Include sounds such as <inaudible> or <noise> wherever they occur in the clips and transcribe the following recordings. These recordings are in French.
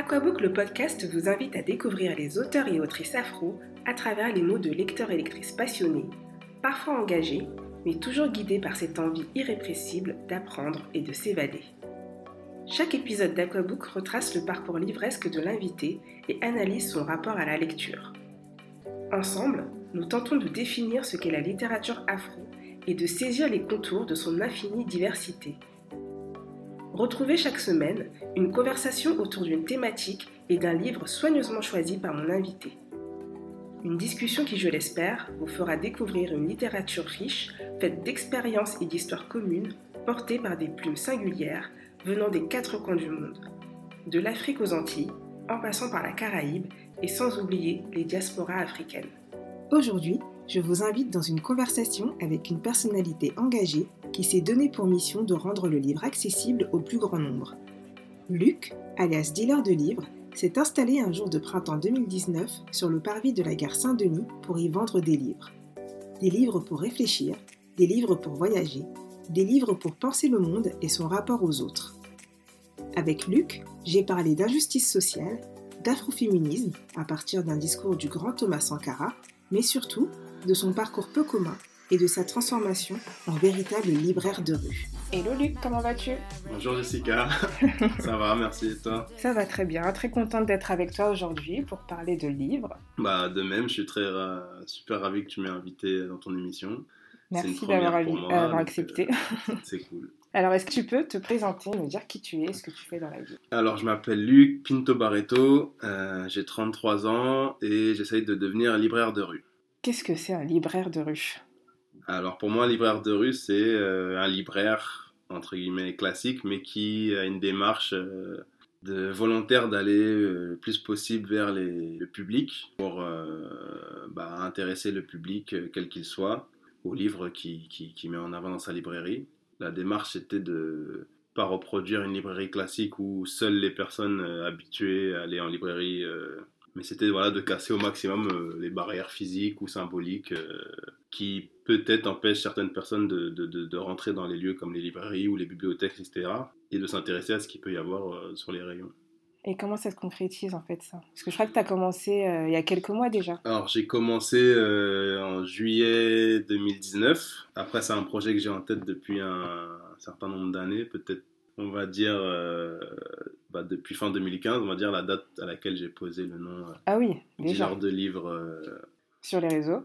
Aquabook, le podcast, vous invite à découvrir les auteurs et autrices afro à travers les mots de lecteurs et lectrices passionnés, parfois engagés, mais toujours guidés par cette envie irrépressible d'apprendre et de s'évader. Chaque épisode d'Aquabook retrace le parcours livresque de l'invité et analyse son rapport à la lecture. Ensemble, nous tentons de définir ce qu'est la littérature afro et de saisir les contours de son infinie diversité. Retrouvez chaque semaine une conversation autour d'une thématique et d'un livre soigneusement choisi par mon invité. Une discussion qui, je l'espère, vous fera découvrir une littérature riche, faite d'expériences et d'histoires communes, portées par des plumes singulières venant des quatre coins du monde, de l'Afrique aux Antilles, en passant par la Caraïbe et sans oublier les diasporas africaines. Aujourd'hui, je vous invite dans une conversation avec une personnalité engagée qui s'est donné pour mission de rendre le livre accessible au plus grand nombre. Luc, alias dealer de livres, s'est installé un jour de printemps 2019 sur le parvis de la gare Saint-Denis pour y vendre des livres. Des livres pour réfléchir, des livres pour voyager, des livres pour penser le monde et son rapport aux autres. Avec Luc, j'ai parlé d'injustice sociale, d'afroféminisme à partir d'un discours du grand Thomas Sankara, mais surtout de son parcours peu commun et de sa transformation en véritable libraire de rue. Hello Luc, comment vas-tu? Bonjour Jessica, <laughs> ça va, merci et toi? Ça va très bien, très contente d'être avec toi aujourd'hui pour parler de livres. Bah de même, je suis très super ravi que tu m'aies invité dans ton émission. Merci d'avoir accepté. Euh, <laughs> c'est cool. <laughs> Alors, est-ce que tu peux te présenter, me dire qui tu es, ce que tu fais dans la vie? Alors, je m'appelle Luc Pinto Barreto, euh, j'ai 33 ans et j'essaye de devenir libraire de rue. Qu'est-ce que c'est un libraire de rue Alors pour moi, un libraire de rue, c'est euh, un libraire, entre guillemets, classique, mais qui a une démarche euh, de volontaire d'aller le plus possible vers le public pour euh, bah, intéresser le public, quel qu'il soit, au livre qui, qui, met en avant dans sa librairie. La démarche était de pas reproduire une librairie classique où seules les personnes habituées à aller en librairie mais c'était voilà, de casser au maximum euh, les barrières physiques ou symboliques euh, qui peut-être empêchent certaines personnes de, de, de, rentrer dans les lieux comme les librairies ou les bibliothèques, etc. et de s'intéresser à ce qu'il peut y avoir euh, sur les rayons. Et comment ça se concrétise en fait ça? Parce que je crois que tu as commencé il y a quelques mois déjà. Alors j'ai commencé en juillet 2019. Après c'est un projet que j'ai en tête depuis un certain nombre d'années, peut-être on va dire bah, depuis fin 2015, on va dire la date à laquelle j'ai posé le nom euh, ah oui, déjà. de livre euh, sur les réseaux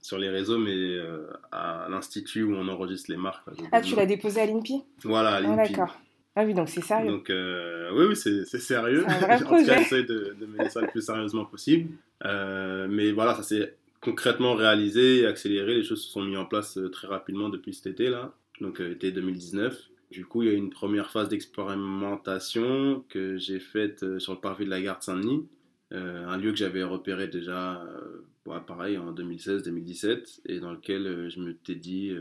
Sur les réseaux, mais euh, à l'institut où on enregistre les marques. ah, tu l'as déposé à l'INPI? Voilà, à l'INPI. Ah, d'accord. Ah oui, donc c'est sérieux. Donc, oui, oui, c'est sérieux. Un vrai <laughs> en tout cas, j'essaie de, de mener ça le plus sérieusement possible. mais voilà, ça s'est concrètement réalisé et accéléré. Les choses se sont mises en place très rapidement depuis cet été-là, donc été 2019. Du coup, il y a une première phase d'expérimentation que j'ai faite euh, sur le parvis de la gare de Saint-Denis, euh, un lieu que j'avais repéré déjà, euh, pareil, en 2016-2017, et dans lequel je me t'ai dit,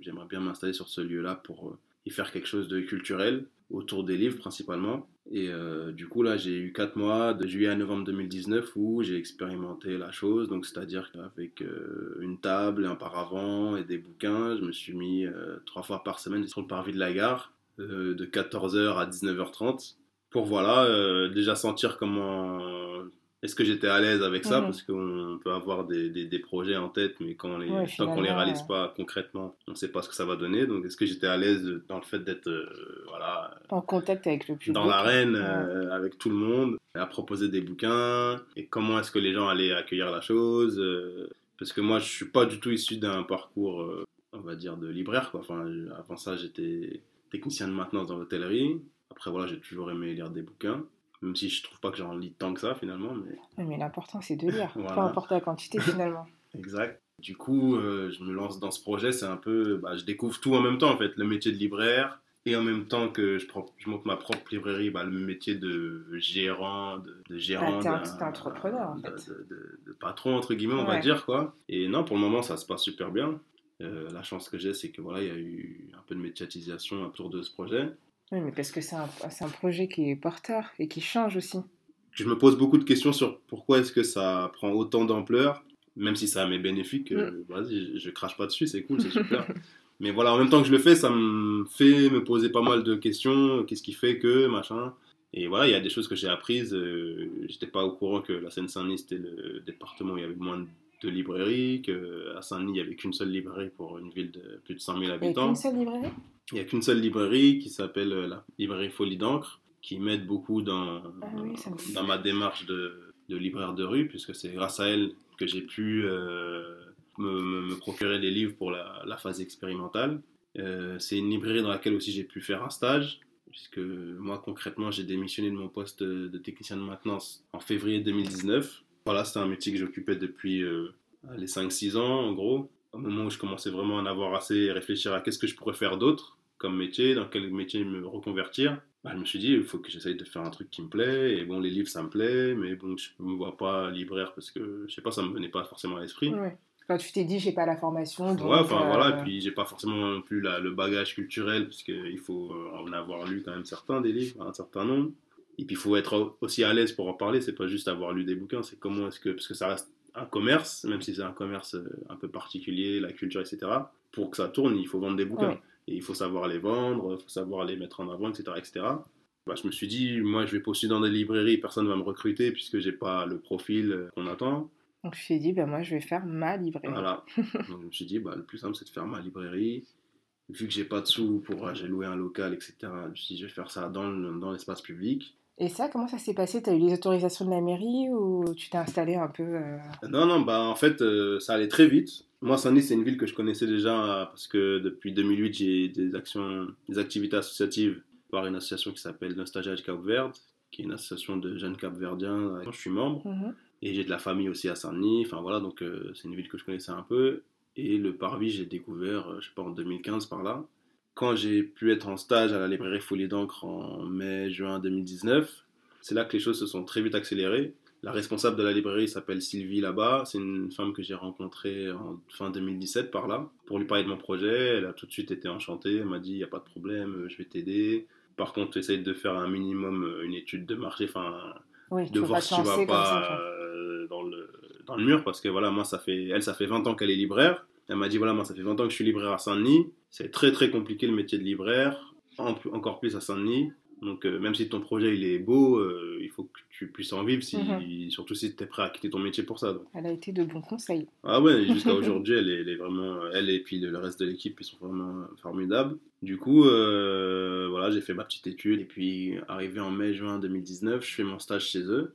j'aimerais bien m'installer sur ce lieu-là pour y faire quelque chose de culturel, autour des livres principalement. Et euh, du coup, là, j'ai eu 4 mois, de juillet à novembre 2019, où j'ai expérimenté la chose. Donc, c'est-à-dire qu'avec euh, une table, un paravent et des bouquins, je me suis mis euh, trois fois par semaine sur le parvis de la gare, de 14h à 19h30, pour voilà, déjà sentir comment est-ce que j'étais à l'aise avec ça? Mhm. Parce qu'on peut avoir des, des, projets en tête, mais quand les, tant qu'on les réalise pas concrètement, on ne sait pas ce que ça va donner. Donc, est-ce que j'étais à l'aise dans le fait d'être euh, voilà, en contact avec le public? Dans l'arène, euh, avec tout le monde, à proposer des bouquins Et comment est-ce que les gens allaient accueillir la chose euh, Parce que moi, je suis pas du tout issu d'un parcours, on va dire, de libraire. Quoi. Enfin, avant ça, j'étais technicien de maintenance dans l'hôtellerie. Après, voilà, j'ai toujours aimé lire des bouquins. Même si je trouve pas que j'en lis tant que ça finalement. Mais, mais l'important c'est de lire, <laughs> peu importe la quantité <laughs> finalement. exact. Du coup, euh, je me lance dans ce projet, c'est un peu, bah, je découvre tout en même temps en fait, le métier de libraire et en même temps que je, je monte ma propre librairie, bah, le métier de gérant, de, de gérant, bah, un entrepreneur en fait. De, patron entre guillemets, on va dire quoi. Et non, pour le moment, ça se passe super bien. Euh, la chance que j'ai, c'est que voilà, il y a eu un peu de médiatisation autour de ce projet. Oui, mais parce que c'est un, un, projet qui est porteur et qui change aussi. Je me pose beaucoup de questions sur pourquoi est-ce que ça prend autant d'ampleur, même si ça m'est bénéfique. Euh, mm. vas-y, je, crache pas dessus, c'est cool, c'est <laughs> super. mais voilà, en même temps que je le fais, ça me fait me poser pas mal de questions. Qu'est-ce qui fait que, machin Et voilà, il y a des choses que j'ai apprises. Euh, J'étais pas au courant que la Seine-Saint-Denis c'était le département où il y avait moins de librairies, qu'à Saint-Denis il n'y avait qu'une seule librairie pour une ville de plus de 100 000 habitants. Il n'y a qu'une seule librairie? Il n'y a qu'une seule librairie qui s'appelle la librairie Folie d'encre, qui m'aide beaucoup dans, ah oui, dans ma démarche de, de, libraire de rue, puisque c'est grâce à elle que j'ai pu euh, me, me, procurer les livres pour la, la phase expérimentale. Euh, c'est une librairie dans laquelle aussi j'ai pu faire un stage, puisque moi concrètement j'ai démissionné de mon poste de technicien de maintenance en février 2019. Voilà, c'était un métier que j'occupais depuis euh, les 5-6 ans en gros. Au moment où je commençais vraiment à en avoir assez et réfléchir à qu'est-ce que je pourrais faire d'autre comme métier, dans quel métier me reconvertir, bah, je me suis dit, il faut que j'essaye de faire un truc qui me plaît. Et bon, les livres, ça me plaît, mais bon, je ne me vois pas libraire parce que, je sais pas, ça me venait pas forcément à l'esprit. Ouais. Quand tu t'es dit, j'ai pas la formation. Donc, ouais, enfin voilà, et puis j'ai pas forcément non plus la, le bagage culturel, parce qu'il faut euh, en avoir lu quand même certains des livres, un certain nombre. Et puis il faut être aussi à l'aise pour en parler, c'est pas juste avoir lu des bouquins, c'est comment est-ce que, parce que ça reste un commerce, même si c'est un commerce euh, un peu particulier, la culture, etc. Pour que ça tourne, il faut vendre des bouquins. Et il faut savoir les vendre, il faut savoir les mettre en avant, etc. etc. Bah, je me suis dit, moi je vais postuler dans des librairies, personne ne va me recruter puisque j'ai pas le profil euh, qu'on attend. Donc je me suis dit, bah, moi je vais faire ma librairie. Voilà. <laughs> Donc je me suis dit, bah, le plus simple c'est de faire ma librairie. Vu que j'ai pas de sous pour, j'ai loué un local, etc. Je me suis dit, je vais faire ça dans, dans l'espace public. Et ça, comment ça s'est passé? Tu as eu les autorisations de la mairie ou tu t'es installé un peu euh? Non, non, bah en fait, euh, ça allait très vite. Moi, Saint-Denis, c'est une ville que je connaissais déjà parce que depuis 2008, j'ai des actions, des activités associatives par une association qui s'appelle Nostalgia Cap Verde, qui est une association de jeunes capverdiens. Je suis membre. Mhm. Et j'ai de la famille aussi à Saint-Denis. Enfin voilà, donc euh, c'est une ville que je connaissais un peu. Et le parvis, j'ai découvert, je sais pas, en 2015 par là quand j'ai pu être en stage à la librairie Folie d'encre en mai-juin 2019, c'est là que les choses se sont très vite accélérées. La responsable de la librairie s'appelle Sylvie là-bas. C'est une femme que j'ai rencontrée en fin 2017 par là pour lui parler de mon projet. Elle a tout de suite été enchantée. Elle m'a dit il n'y a pas de problème, je vais t'aider. Par contre, essaye de faire un minimum euh, une étude de marché, enfin, de voir si tu vas pas euh, dans, le, dans le mur parce que voilà, moi, ça fait, elle, ça fait 20 ans qu'elle est libraire. Elle m'a dit voilà, moi, ça fait 20 ans que je suis libraire à Saint-Denis. C'est très très compliqué le métier de libraire, encore plus à Saint-Denis. Donc euh, même si ton projet il est beau, euh, il faut que tu puisses en vivre, si, mhm. surtout si tu es prêt à quitter ton métier pour ça. Elle a été de bons conseils. Ah ouais, jusqu'à <laughs> aujourd'hui, elle est, vraiment, elle et puis le reste de l'équipe, ils sont vraiment formidables. Du coup, euh, voilà, j'ai fait ma petite étude et puis arrivé en mai-juin 2019, je fais mon stage chez eux.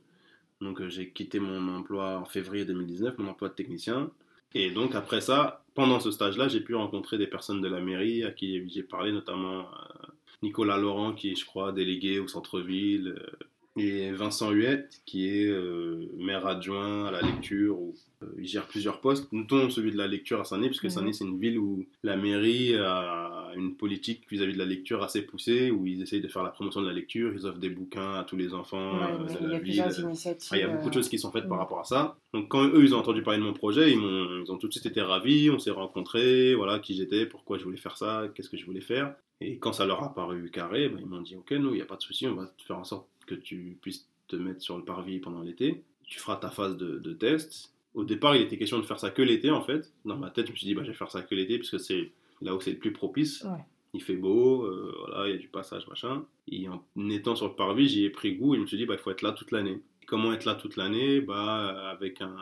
Donc j'ai quitté mon emploi en février 2019, mon emploi de technicien. Et donc après ça, pendant ce stage-là, j'ai pu rencontrer des personnes de la mairie à qui j'ai parlé, notamment euh, Nicolas Laurent, qui est, je crois, délégué au centre-ville, euh, et Vincent Huette, qui est euh, maire adjoint à la lecture, où euh, il gère plusieurs postes, dont celui de la lecture à Saint-Denis, parce que Saint-Denis, c'est une ville où la mairie a une politique vis-à-vis de la lecture assez poussée, où ils essayent de faire la promotion de la lecture, ils offrent des bouquins à tous les enfants de la ville. il y a beaucoup de choses qui sont faites par rapport à ça. Donc quand eux, ils ont entendu parler de mon projet, ils, ont, ils ont tout de suite été ravis, on s'est rencontrés, voilà qui j'étais, pourquoi je voulais faire ça, qu'est-ce que je voulais faire. Et quand ça leur a paru carré, ben, ils m'ont dit Ok, nous, il n'y a pas de souci, on va faire en sorte que tu puisses te mettre sur le parvis pendant l'été. Tu feras ta phase de, test. Au départ, il était question de faire ça que l'été, en fait. Dans ma tête, je me suis dit bah, Je vais faire ça que l'été, parce que c'est là où c'est le plus propice. Il fait beau, euh, voilà, il y a du passage, machin. Et en étant sur le parvis, j'y ai pris goût et je me suis dit bah, Il faut être là toute l'année. Comment être là toute l'année? Bah, Avec un,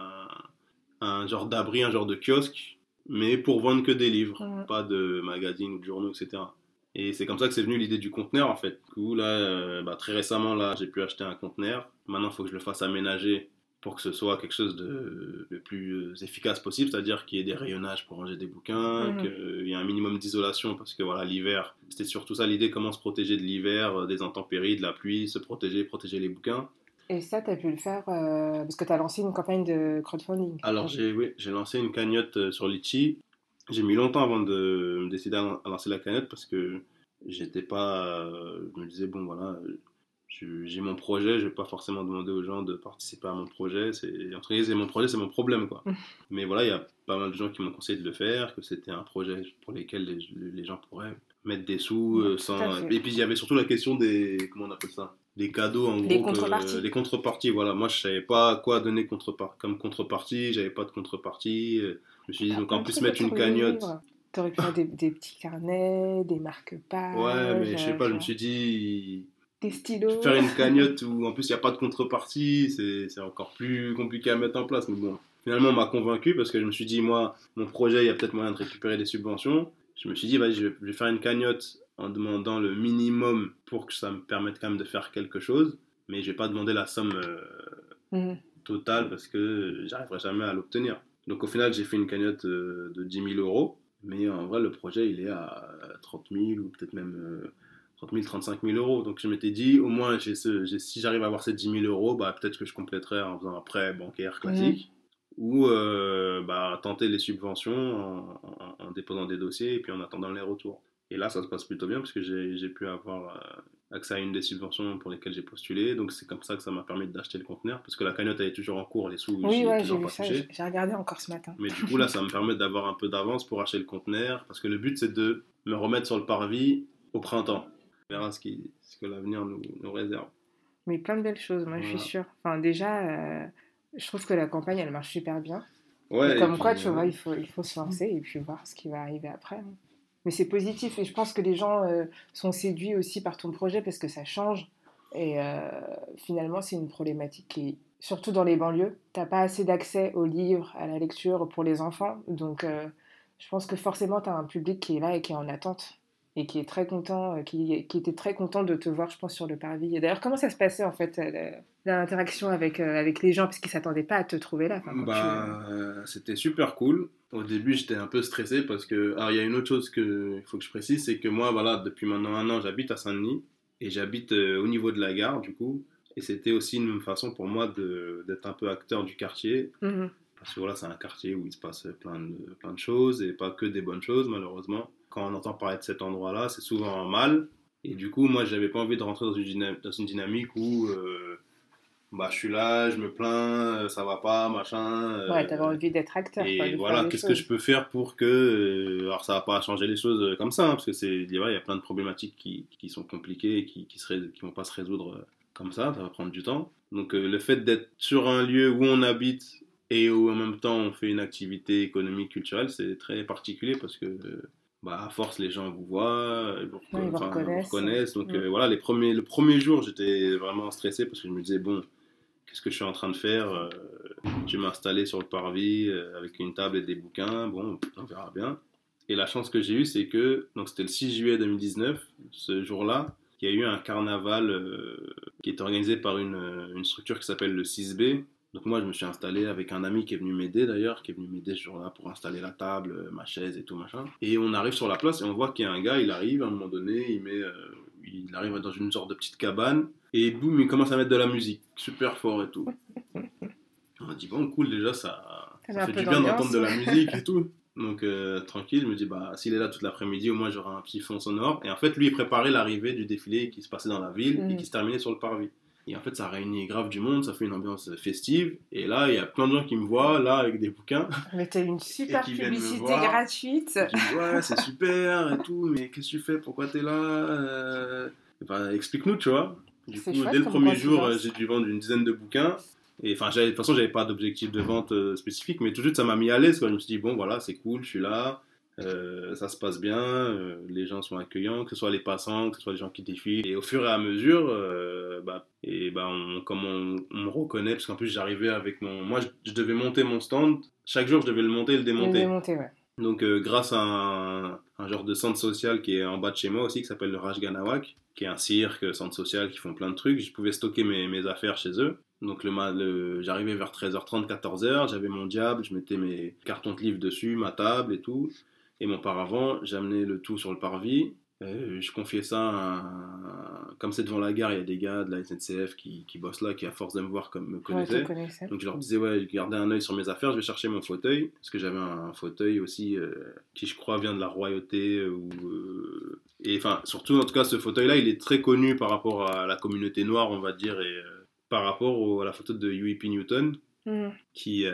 un genre d'abri, un genre de kiosque, mais pour vendre que des livres, pas de magazines ou de journaux, etc. Et c'est comme ça que c'est venu l'idée du conteneur en fait. Du coup, là, euh, bah, très récemment, là, j'ai pu acheter un conteneur. Maintenant, il faut que je le fasse aménager pour que ce soit quelque chose de le plus euh, efficace possible, c'est-à-dire qu'il y ait des rayonnages pour ranger des bouquins, mhm. qu'il y ait un minimum d'isolation, parce que voilà, l'hiver, c'était surtout ça l'idée, comment se protéger de l'hiver, euh, des intempéries, de la pluie, se protéger, protéger les bouquins. Et ça, tu as pu le faire parce que tu as lancé une campagne de crowdfunding. Alors, j'ai oui, lancé une cagnotte sur Litchi j'ai mis longtemps avant de me décider à lancer la cagnotte parce que j'étais pas. Euh, je me disais, bon voilà, j'ai mon projet, je vais pas forcément demander aux gens de participer à mon projet. C'est entre guillemets, mon projet, c'est mon problème quoi. Mais voilà, il y a pas mal de gens qui m'ont conseillé de le faire, que c'était un projet pour lequel les, les, gens pourraient mettre des sous euh, sans. Et puis il y avait surtout la question des comment on appelle ça? Des cadeaux en gros contreparties. les contreparties voilà moi je savais pas quoi donner comme contrepartie j'avais pas de contrepartie je me suis dit donc en plus mettre une cagnotte T'aurais pu faire des, petits carnets, des marque-pages. Ouais, mais je sais pas, je me suis dit, Des stylos. Faire une <laughs> cagnotte où en plus il n'y a pas de contrepartie, c'est encore plus compliqué à mettre en place. Mais bon, finalement, on m'a convaincu parce que je me suis dit, moi, mon projet, il y a peut-être moyen de récupérer des subventions. Je me suis dit, je vais faire une cagnotte en demandant le minimum pour que ça me permette quand même de faire quelque chose. Mais je vais pas demander la somme euh, mhm. totale parce que j'arriverai jamais à l'obtenir. Donc au final, j'ai fait une cagnotte euh, de 10 000 euros. Mais en vrai, le projet, il est à 30 000 ou peut-être même 30 000, 35 000 euros. Donc je m'étais dit, au moins, ce, si j'arrive à avoir ces 10 000 euros, bah, peut-être que je compléterai en faisant un prêt bancaire classique. Ou euh, bah, tenter les subventions en, déposant des dossiers et puis en attendant les retours. Et là, ça se passe plutôt bien parce que j'ai pu avoir euh, accès à une des subventions pour lesquelles j'ai postulé. Donc c'est comme ça que ça m'a permis d'acheter le conteneur parce que la cagnotte elle est toujours en cours, les sous. Oui, ouais, j'ai vu ça, j'ai regardé encore ce matin. Mais du coup, là, ça me permet d'avoir un peu d'avance pour acheter le conteneur parce que le but c'est de me remettre sur le parvis au printemps. On verra ce, qui, ce que l'avenir nous, nous, réserve. Mais plein de belles choses, moi je suis sûre. Enfin, déjà, euh, je trouve que la campagne elle marche super bien. Ouais, comme quoi, tu vois, il faut, il faut se lancer et puis voir ce qui va arriver après. Hein mais c'est positif et je pense que les gens euh, sont séduits aussi par ton projet parce que ça change et euh, finalement c'est une problématique qui surtout dans les banlieues t'as pas assez d'accès aux livres à la lecture pour les enfants donc euh, je pense que forcément tu as un public qui est là et qui est en attente et qui est très content, qui, qui, était très content de te voir, je pense, sur le parvis. Et d'ailleurs, comment ça se passait en fait, l'interaction avec, avec les gens, parce qu'ils s'attendaient pas à te trouver là bah, C'était super cool. Au début, j'étais un peu stressé parce que. Alors, il y a une autre chose qu'il faut que je précise c'est que moi, voilà, depuis maintenant un an, j'habite à Saint-Denis et j'habite euh, au niveau de la gare, du coup. Et c'était aussi une façon pour moi d'être un peu acteur du quartier. Mhm. Parce que voilà, c'est un quartier où il se passe plein de, plein de choses et pas que des bonnes choses, malheureusement. Quand on entend parler de cet endroit-là, c'est souvent mal. Et du coup, moi, j'avais pas envie de rentrer dans une, dans une dynamique où. Euh, bah, je suis là, je me plains, euh, ça va pas, machin. Euh, ouais, t'avais envie d'être acteur. Et voilà, qu'est-ce que je peux faire pour que. Alors, ça va pas changer les choses comme ça, hein, parce que c'est, il y a plein de problématiques qui, qui sont compliquées et qui, qui, qui vont pas se résoudre comme ça, ça va prendre du temps. Donc, le fait d'être sur un lieu où on habite et où en même temps on fait une activité économique, culturelle, c'est très particulier parce que. bah, à force, les gens vous voient, vous, reconnaissent. Donc mm. voilà, les premiers, le premier jour, j'étais vraiment stressé parce que je me disais, bon, qu'est-ce que je suis en train de faire euh, Je vais m'installer sur le parvis euh, avec une table et des bouquins. Bon, on verra bien. Et la chance que j'ai eue, c'est que donc c'était le 6 juillet 2019, ce jour-là, il y a eu un carnaval euh, qui est organisé par une, une structure qui s'appelle le 6B. Donc moi, je me suis installé avec un ami qui est venu m'aider d'ailleurs, qui est venu m'aider ce jour-là pour installer la table, ma chaise et tout machin. Et on arrive sur la place et on voit qu'il y a un gars, il arrive à un moment donné, il met, il arrive dans une sorte de petite cabane et boum, il commence à mettre de la musique, super fort et tout. <laughs> On dit, bon, cool, déjà, ça, ça fait du bien d'entendre de la musique et <laughs> tout. Donc, euh, tranquille, je me dis, bah, s'il est là toute l'après-midi, au moins j'aurai un petit fond sonore. Et en fait, lui, il préparait l'arrivée du défilé qui se passait dans la ville et mm. qui se terminait sur le parvis. Et en fait, ça réunit grave du monde, ça fait une ambiance festive. Et là, il y a plein de gens qui me voient, là, avec des bouquins. <laughs> Mais t'as une super publicité gratuite. ouais, c'est super et tout, mais qu'est-ce que tu fais? Pourquoi t'es là? Euh... Explique-nous, tu vois. Du coup, dès le premier jour, j'ai dû vendre une dizaine de bouquins. Et enfin, de toute façon, j'avais pas d'objectif de vente euh, spécifique, mais tout de suite, ça m'a mis à l'aise. Je me suis dit, bon, voilà, c'est cool, je suis là, euh, ça se passe bien, les gens sont accueillants, que ce soit les passants, que ce soit les gens qui défilent. Et au fur et à mesure, bah, et bah, on, comme on, me reconnaît, parce qu'en plus, j'arrivais avec mon. Moi, je, devais monter mon stand. Chaque jour, je devais le monter et le démonter. Le démonter, ouais. Donc, grâce à un, un, genre de centre social qui est en bas de chez moi aussi, qui s'appelle le Rajganawak, qui est un cirque, centre social, qui font plein de trucs. Je pouvais stocker mes, mes affaires chez eux. Donc le, le j'arrivais vers 13h30, 14h, j'avais mon diable, je mettais mes cartons de livres dessus, ma table et tout. Et mon paravent, j'amenais le tout sur le parvis. Euh, je confiais ça à, comme c'est devant la gare, il y a des gars de la SNCF qui, qui bossent là, qui à force de me voir comme me connaissaient. Donc je leur disais ouais, gardez un œil sur mes affaires, je vais chercher mon fauteuil parce que j'avais un, fauteuil aussi euh, qui je crois vient de la royauté euh, ou et enfin surtout en tout cas ce fauteuil là, il est très connu par rapport à la communauté noire, on va dire et par rapport à la photo de UEP Newton. Mm. qui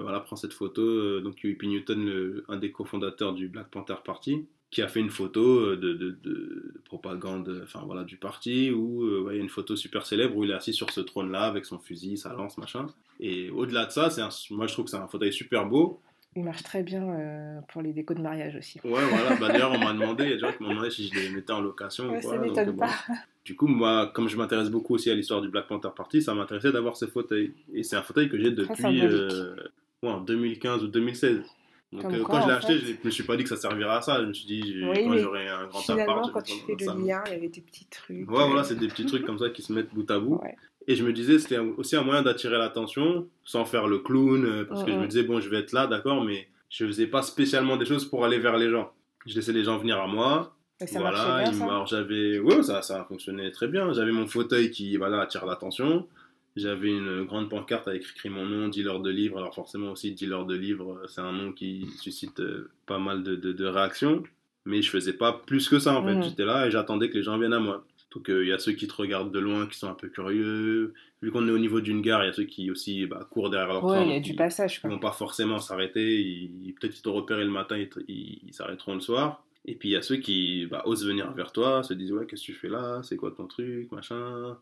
voilà, prend cette photo. donc UEP Newton, le, un des cofondateurs du Black Panther Party, qui a fait une photo euh, de, de, propagande enfin voilà du parti où euh, il y a une photo super célèbre où il est assis sur ce trône là avec son fusil sa lance machin et au-delà de ça c'est moi je trouve que c'est un fauteuil super beau Il marche très bien euh, pour les décos de mariage aussi. Ouais, voilà. Bah, D'ailleurs, on m'a demandé, il y a des gens qui m'ont demandé si je les mettais en location Ouais, ou ça quoi. donc, m'étonne euh, bon. Du coup, moi, comme je m'intéresse beaucoup aussi à l'histoire du Black Panther Party, ça m'intéressait d'avoir ce fauteuil. Et c'est un fauteuil que j'ai depuis euh, ouais, en 2015 ou 2016. Donc euh, quoi, quand je l'ai acheté, fait- je ne me suis pas dit que ça servirait à ça. Je me suis dit, Oui, quand j'aurai un grand appart, quand tu fais ça. le lien, il y avait des petits trucs. Ouais, voilà, euh, c'est des petits trucs comme ça qui se mettent bout à bout. ouais. Et je me disais, c'était aussi un moyen d'attirer l'attention, sans faire le clown, euh, parce que je me disais, bon, je vais être là, d'accord, mais je faisais pas spécialement des choses pour aller vers les gens. Je laissais les gens venir à moi. Ça voilà, bien, ça? alors j'avais, ouais, ça, ça fonctionnait très bien. J'avais mon fauteuil qui, voilà, attire l'attention. J'avais une grande pancarte avec écrit mon nom, dealer de livres. Alors forcément aussi, dealer de livres, euh, c'est un nom qui suscite euh, pas mal de, de- de réactions. Mais je faisais pas plus que ça en fait. Mhm. J'étais là et j'attendais que les gens viennent à moi. Donc euh, il y a ceux qui te regardent de loin, qui sont un peu curieux. Vu qu'on est au niveau d'une gare, il y a ceux qui aussi bah, courent derrière leur Ouais, train. il y a du ils- passage. ils Quoi. vont pas forcément s'arrêter. Ils, peut-être qu'ils t'ont repéré le matin, ils, ils- ils s'arrêteront le soir. Et puis il y a ceux qui bah, osent venir vers toi, se disent ouais qu'est-ce que tu fais là, c'est quoi ton truc, machin.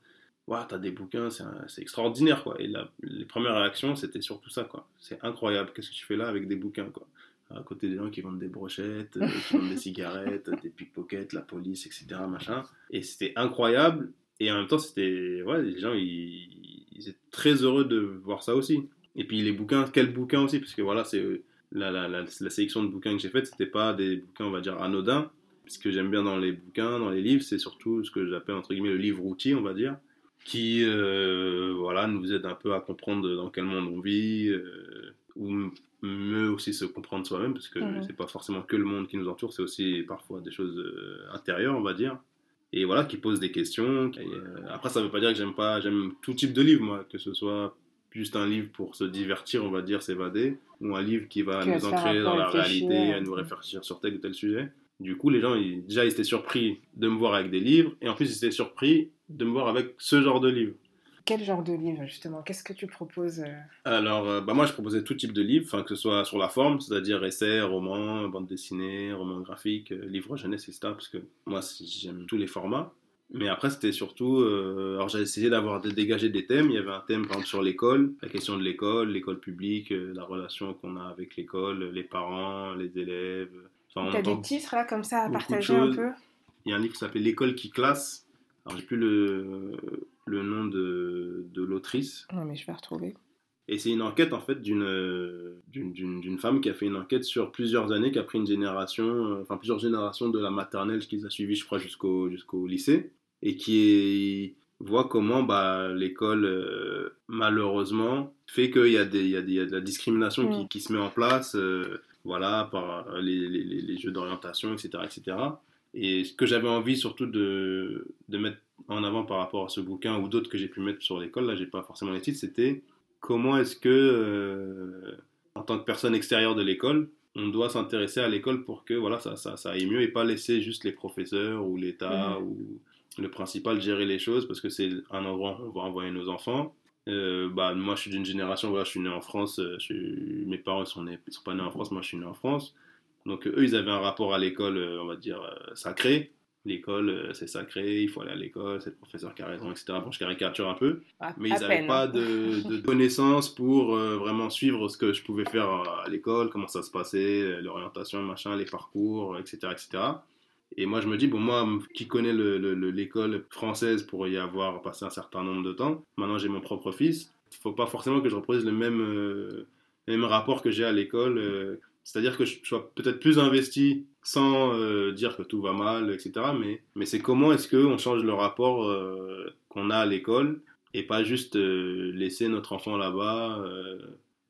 Ouais, t'as des bouquins, c'est extraordinaire quoi. Et la- les premières réactions c'était surtout ça quoi. C'est incroyable, qu'est-ce que tu fais là avec des bouquins quoi? À côté des gens qui vendent des brochettes, euh, qui vendent des cigarettes, des pickpockets, la police, etc. machin. Et c'était incroyable. Et en même temps c'était ouais les gens ils, ils étaient très heureux de voir ça aussi. Et puis les bouquins, quels bouquins aussi, parce que voilà, c'est la, la, la, la sélection de bouquins que j'ai faite, c'était pas des bouquins, on va dire, anodins. Ce que j'aime bien dans les bouquins, dans les livres, c'est surtout ce que j'appelle entre guillemets le livre outil, on va dire, qui euh, voilà, nous aide un peu à comprendre dans quel monde on vit, euh, ou mieux aussi se comprendre soi-même, parce que Mhm. c'est pas forcément que le monde qui nous entoure, c'est aussi parfois des choses euh, intérieures, on va dire et voilà qui pose des questions euh, après ça veut pas dire que j'aime pas j'aime tout type de livre moi que ce soit juste un livre pour se divertir on va dire s'évader ou un livre qui va Qui nous peu dans la réalité à nous réfléchir sur tel ou tel sujet du coup les gens ils- déjà ils étaient surpris de me voir avec des livres et en plus ils étaient surpris de me voir avec ce genre de livre Quel genre de livre, justement? Qu'est-ce que tu proposes euh, alors, euh, bah moi, je proposais tout type de livres, que ce soit sur la forme, c'est-à-dire essais, romans, bande dessinée, romans graphiques, euh, livres jeunesse, etc. Parce que moi, j'aime tous les formats. Mais après, c'était surtout. euh, alors, j'ai essayé d'avoir de dégager des thèmes. Il y avait un thème, par exemple, sur l'école, la question de l'école, l'école publique, euh, la relation qu'on a avec l'école, les parents, les élèves. Enfin, T'as des titres là comme ça à partager un peu? Il y a un livre qui s'appelle L'école qui classe. Alors, j'ai plus le, le nom de, de l'autrice. Non, mais je vais retrouver. Et c'est une enquête en fait d'une d'une- d'une femme qui a fait une enquête sur plusieurs années, qui a pris une génération, euh, enfin plusieurs générations de la maternelle qui les a suivies, je crois, jusqu'au jusqu'au lycée, et qui est- voit comment bah, l'école, euh, malheureusement, fait qu'il y, a des- il y, a des- il y a de la discrimination qui, Mm. qui se met en place, euh, voilà, par les, les- les- les jeux d'orientation, etc., etc. Et ce que j'avais envie surtout de, de mettre en avant par rapport à ce bouquin ou d'autres que j'ai pu mettre sur l'école, là j'ai pas forcément les titres, c'était comment est-ce que, euh, en tant que personne extérieure de l'école, on doit s'intéresser à l'école pour que voilà, ça, ça, ça aille mieux et pas laisser juste les professeurs ou l'État Mhm. ou le principal gérer les choses parce que c'est un endroit où on va envoyer nos enfants. Euh, bah, moi, je suis d'une génération, voilà, je suis né en France, euh, je suis- mes parents sont, nés, ils sont pas nés en France, moi je suis né en France. Donc eux, ils avaient un rapport à l'école, on va dire, sacré. L'école, euh, c'est sacré, il faut aller à l'école, c'est le professeur qui a raison, etc. Bon, je caricature un peu À- mais ils n'avaient pas de, <laughs> de connaissances pour euh, vraiment suivre ce que je pouvais faire à l'école, comment ça se passait, euh, l'orientation, machin, les parcours, etc., etc. Et moi, je me dis, bon, moi, qui connais le- le- le- l'école française pour y avoir passé un certain nombre de temps, maintenant j'ai mon propre fils, il faut pas forcément que je reproduise le même, euh, rapport que j'ai à l'école. euh, c'est-à-dire que je sois peut-être plus investi sans euh, dire que tout va mal, etc. Mais, mais c'est comment est-ce qu'on change le rapport euh, qu'on a à l'école et pas juste euh, laisser notre enfant là-bas.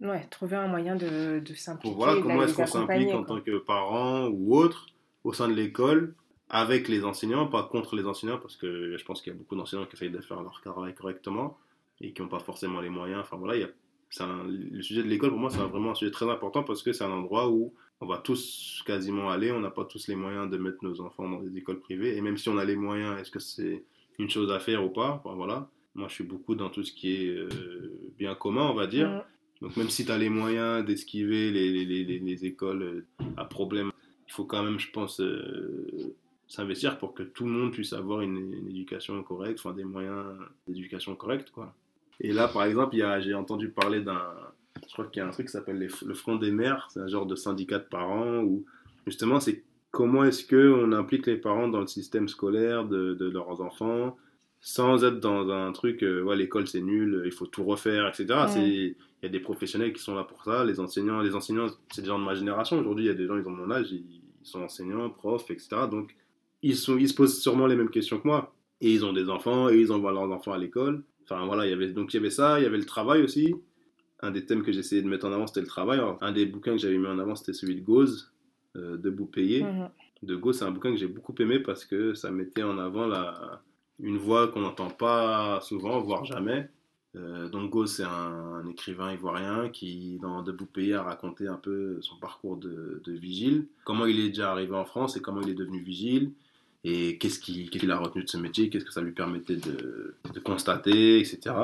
Ouais, trouver un moyen de, de s'impliquer. pour voilà comment est-ce qu'on s'implique en tant que parent ou autre au sein de l'école avec les enseignants, pas contre les enseignants, parce que je pense qu'il y a beaucoup d'enseignants qui essayent de faire leur travail correctement et qui n'ont pas forcément les moyens. Enfin voilà, il y a, un- le sujet de l'école pour moi c'est vraiment un sujet très important parce que c'est un endroit où on va tous quasiment aller, on n'a pas tous les moyens de mettre nos enfants dans des écoles privées et même si on a les moyens, est-ce que c'est une chose à faire ou pas? Enfin, voilà. Moi, je suis beaucoup dans tout ce qui est euh, bien commun, on va dire. Donc même si tu as les moyens d'esquiver les, les, les- les- les écoles euh, à problème, il faut quand même, je pense, euh, s'investir pour que tout le monde puisse avoir une, une éducation correcte, enfin des moyens d'éducation correcte. Quoi. Et là, par exemple, il y a- j'ai entendu parler d'un Je crois qu'il y a un truc qui s'appelle le Front des mères, c'est un genre de syndicat de parents où justement c'est comment est-ce qu'on implique les parents dans le système scolaire de, de leurs enfants sans être dans un truc, euh, ouais, l'école c'est nul, il faut tout refaire, etc. Il y a des professionnels qui sont là pour ça, les enseignants, les enseignants, c'est des gens de ma génération. Aujourd'hui, il y a des gens, ils ont mon âge, ils, sont enseignants, profs, etc. Donc, ils, sont, ils se posent sûrement les mêmes questions que moi. Et ils ont des enfants, et ils envoient leurs enfants à l'école. Enfin, voilà, il y avait, donc il y avait ça, il y avait le travail aussi. Un des thèmes que j'essayais de mettre en avant, c'était le travail. un des bouquins que j'avais mis en avant, c'était celui de Gauze, euh, Debout payé. Mhm. De Gauze, c'est un bouquin que j'ai beaucoup aimé parce que ça mettait en avant la une voix qu'on n'entend pas souvent, voire jamais. Euh, Dongo, c'est un, écrivain ivoirien qui, dans Debout Pays, a raconté un peu son parcours de, vigile, comment il est déjà arrivé en France et comment il est devenu vigile, et qu'est-ce qu'il a retenu de ce métier, qu'est-ce que ça lui permettait de, constater, etc.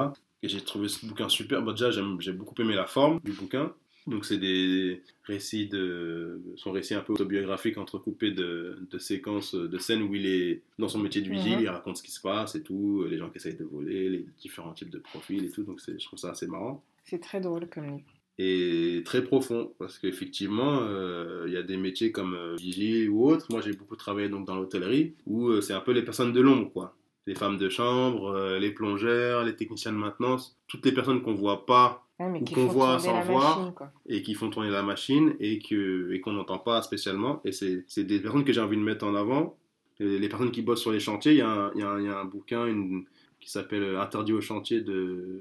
Et j'ai trouvé ce bouquin super. déjà, j'ai beaucoup aimé la forme du bouquin. Donc c'est des récits de son récit un peu autobiographique entrecoupé de, de, séquences de scènes où il est dans son métier de vigile, mhm. il raconte ce qui se passe et tout, les gens qui essayent de voler, les différents types de profils et tout. Donc je trouve ça assez marrant. C'est très drôle comme livre. Et très profond parce qu'effectivement euh, il y a des métiers comme euh, vigile ou autre. Moi j'ai beaucoup travaillé donc dans l'hôtellerie où euh, c'est un peu les personnes de l'ombre quoi. Les femmes de chambre, les plongeurs, les techniciens de maintenance, toutes les personnes qu'on voit pas qu'on voit sans voir et qui font tourner la machine et que et qu'on n'entend pas spécialement. Et c'est des personnes que j'ai envie de mettre en avant. les personnes qui bossent sur les chantiers, il y, a un, y, a y a un bouquin une, qui s'appelle Interdit au chantier de.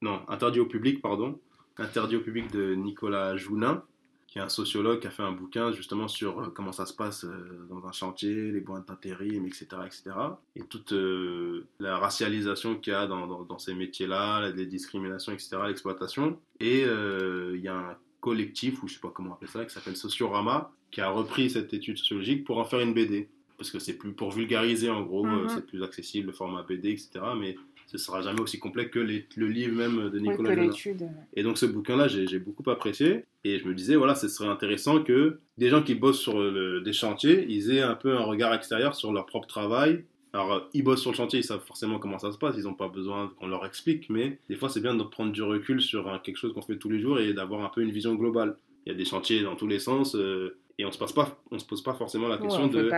Non, Interdit au public, pardon. Interdit au public de Nicolas Jounin qui est un sociologue qui a fait un bouquin justement sur euh, comment ça se passe euh, dans un chantier, les boîtes d'intérim, etc., etc. Et toute euh, la racialisation qu'il y a dans, dans, ces métiers-là, les discriminations, etc., l'exploitation. Et il y a un collectif, ou je sais pas comment appeler ça, qui s'appelle Sociorama, qui a repris cette étude sociologique pour en faire une BD. Parce que c'est plus pour vulgariser, en gros, mm-hmm. c'est plus accessible le format BD, etc. Mais ce sera jamais aussi complet que le livre même de Nicolas oui, Et donc ce bouquin-là, j'ai beaucoup apprécié. Et je me disais, voilà, ce serait intéressant que des gens qui bossent sur des chantiers, ils aient un peu un regard extérieur sur leur propre travail. Alors, ils bossent sur le chantier, ils savent forcément comment ça se passe, ils n'ont pas besoin qu'on leur explique, mais des fois, c'est bien de prendre du recul sur quelque chose qu'on fait tous les jours et d'avoir un peu une vision globale. Il y a des chantiers dans tous les sens. Euh, et on se passe pas on se pose pas forcément la question de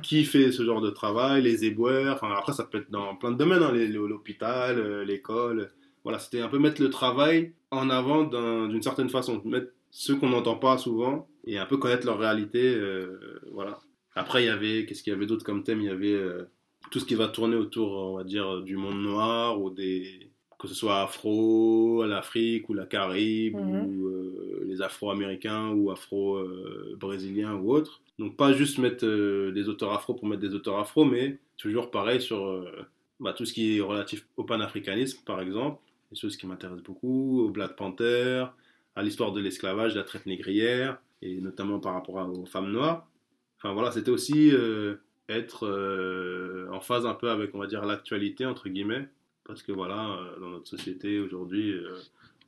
qui fait ce genre de travail les éboueurs enfin après ça peut être dans plein de domaines hein, l'hôpital euh, l'école voilà c'était un peu mettre le travail en avant d'une certaine façon mettre ceux qu'on n'entend pas souvent et un peu connaître leur réalité euh, voilà. Après il y avait qu'est-ce qu'il y avait d'autre comme thème? Il y avait euh, tout ce qui va tourner autour on va dire du monde noir ou des que ce soit afro, l'Afrique ou la Caraïbe mhm. ou euh, les afro-américains ou afro-brésiliens ou autres. Donc pas juste mettre euh, des auteurs afro pour mettre des auteurs afro, mais toujours pareil sur euh, bah, tout ce qui est relatif au panafricanisme par exemple, des choses qui m'intéressent beaucoup, au Black Panther, à l'histoire de l'esclavage, de la traite négrière, et notamment par rapport aux femmes noires. Enfin voilà, c'était aussi être en phase un peu avec, on va dire, l'actualité, entre guillemets, parce que voilà, euh, dans notre société aujourd'hui, euh,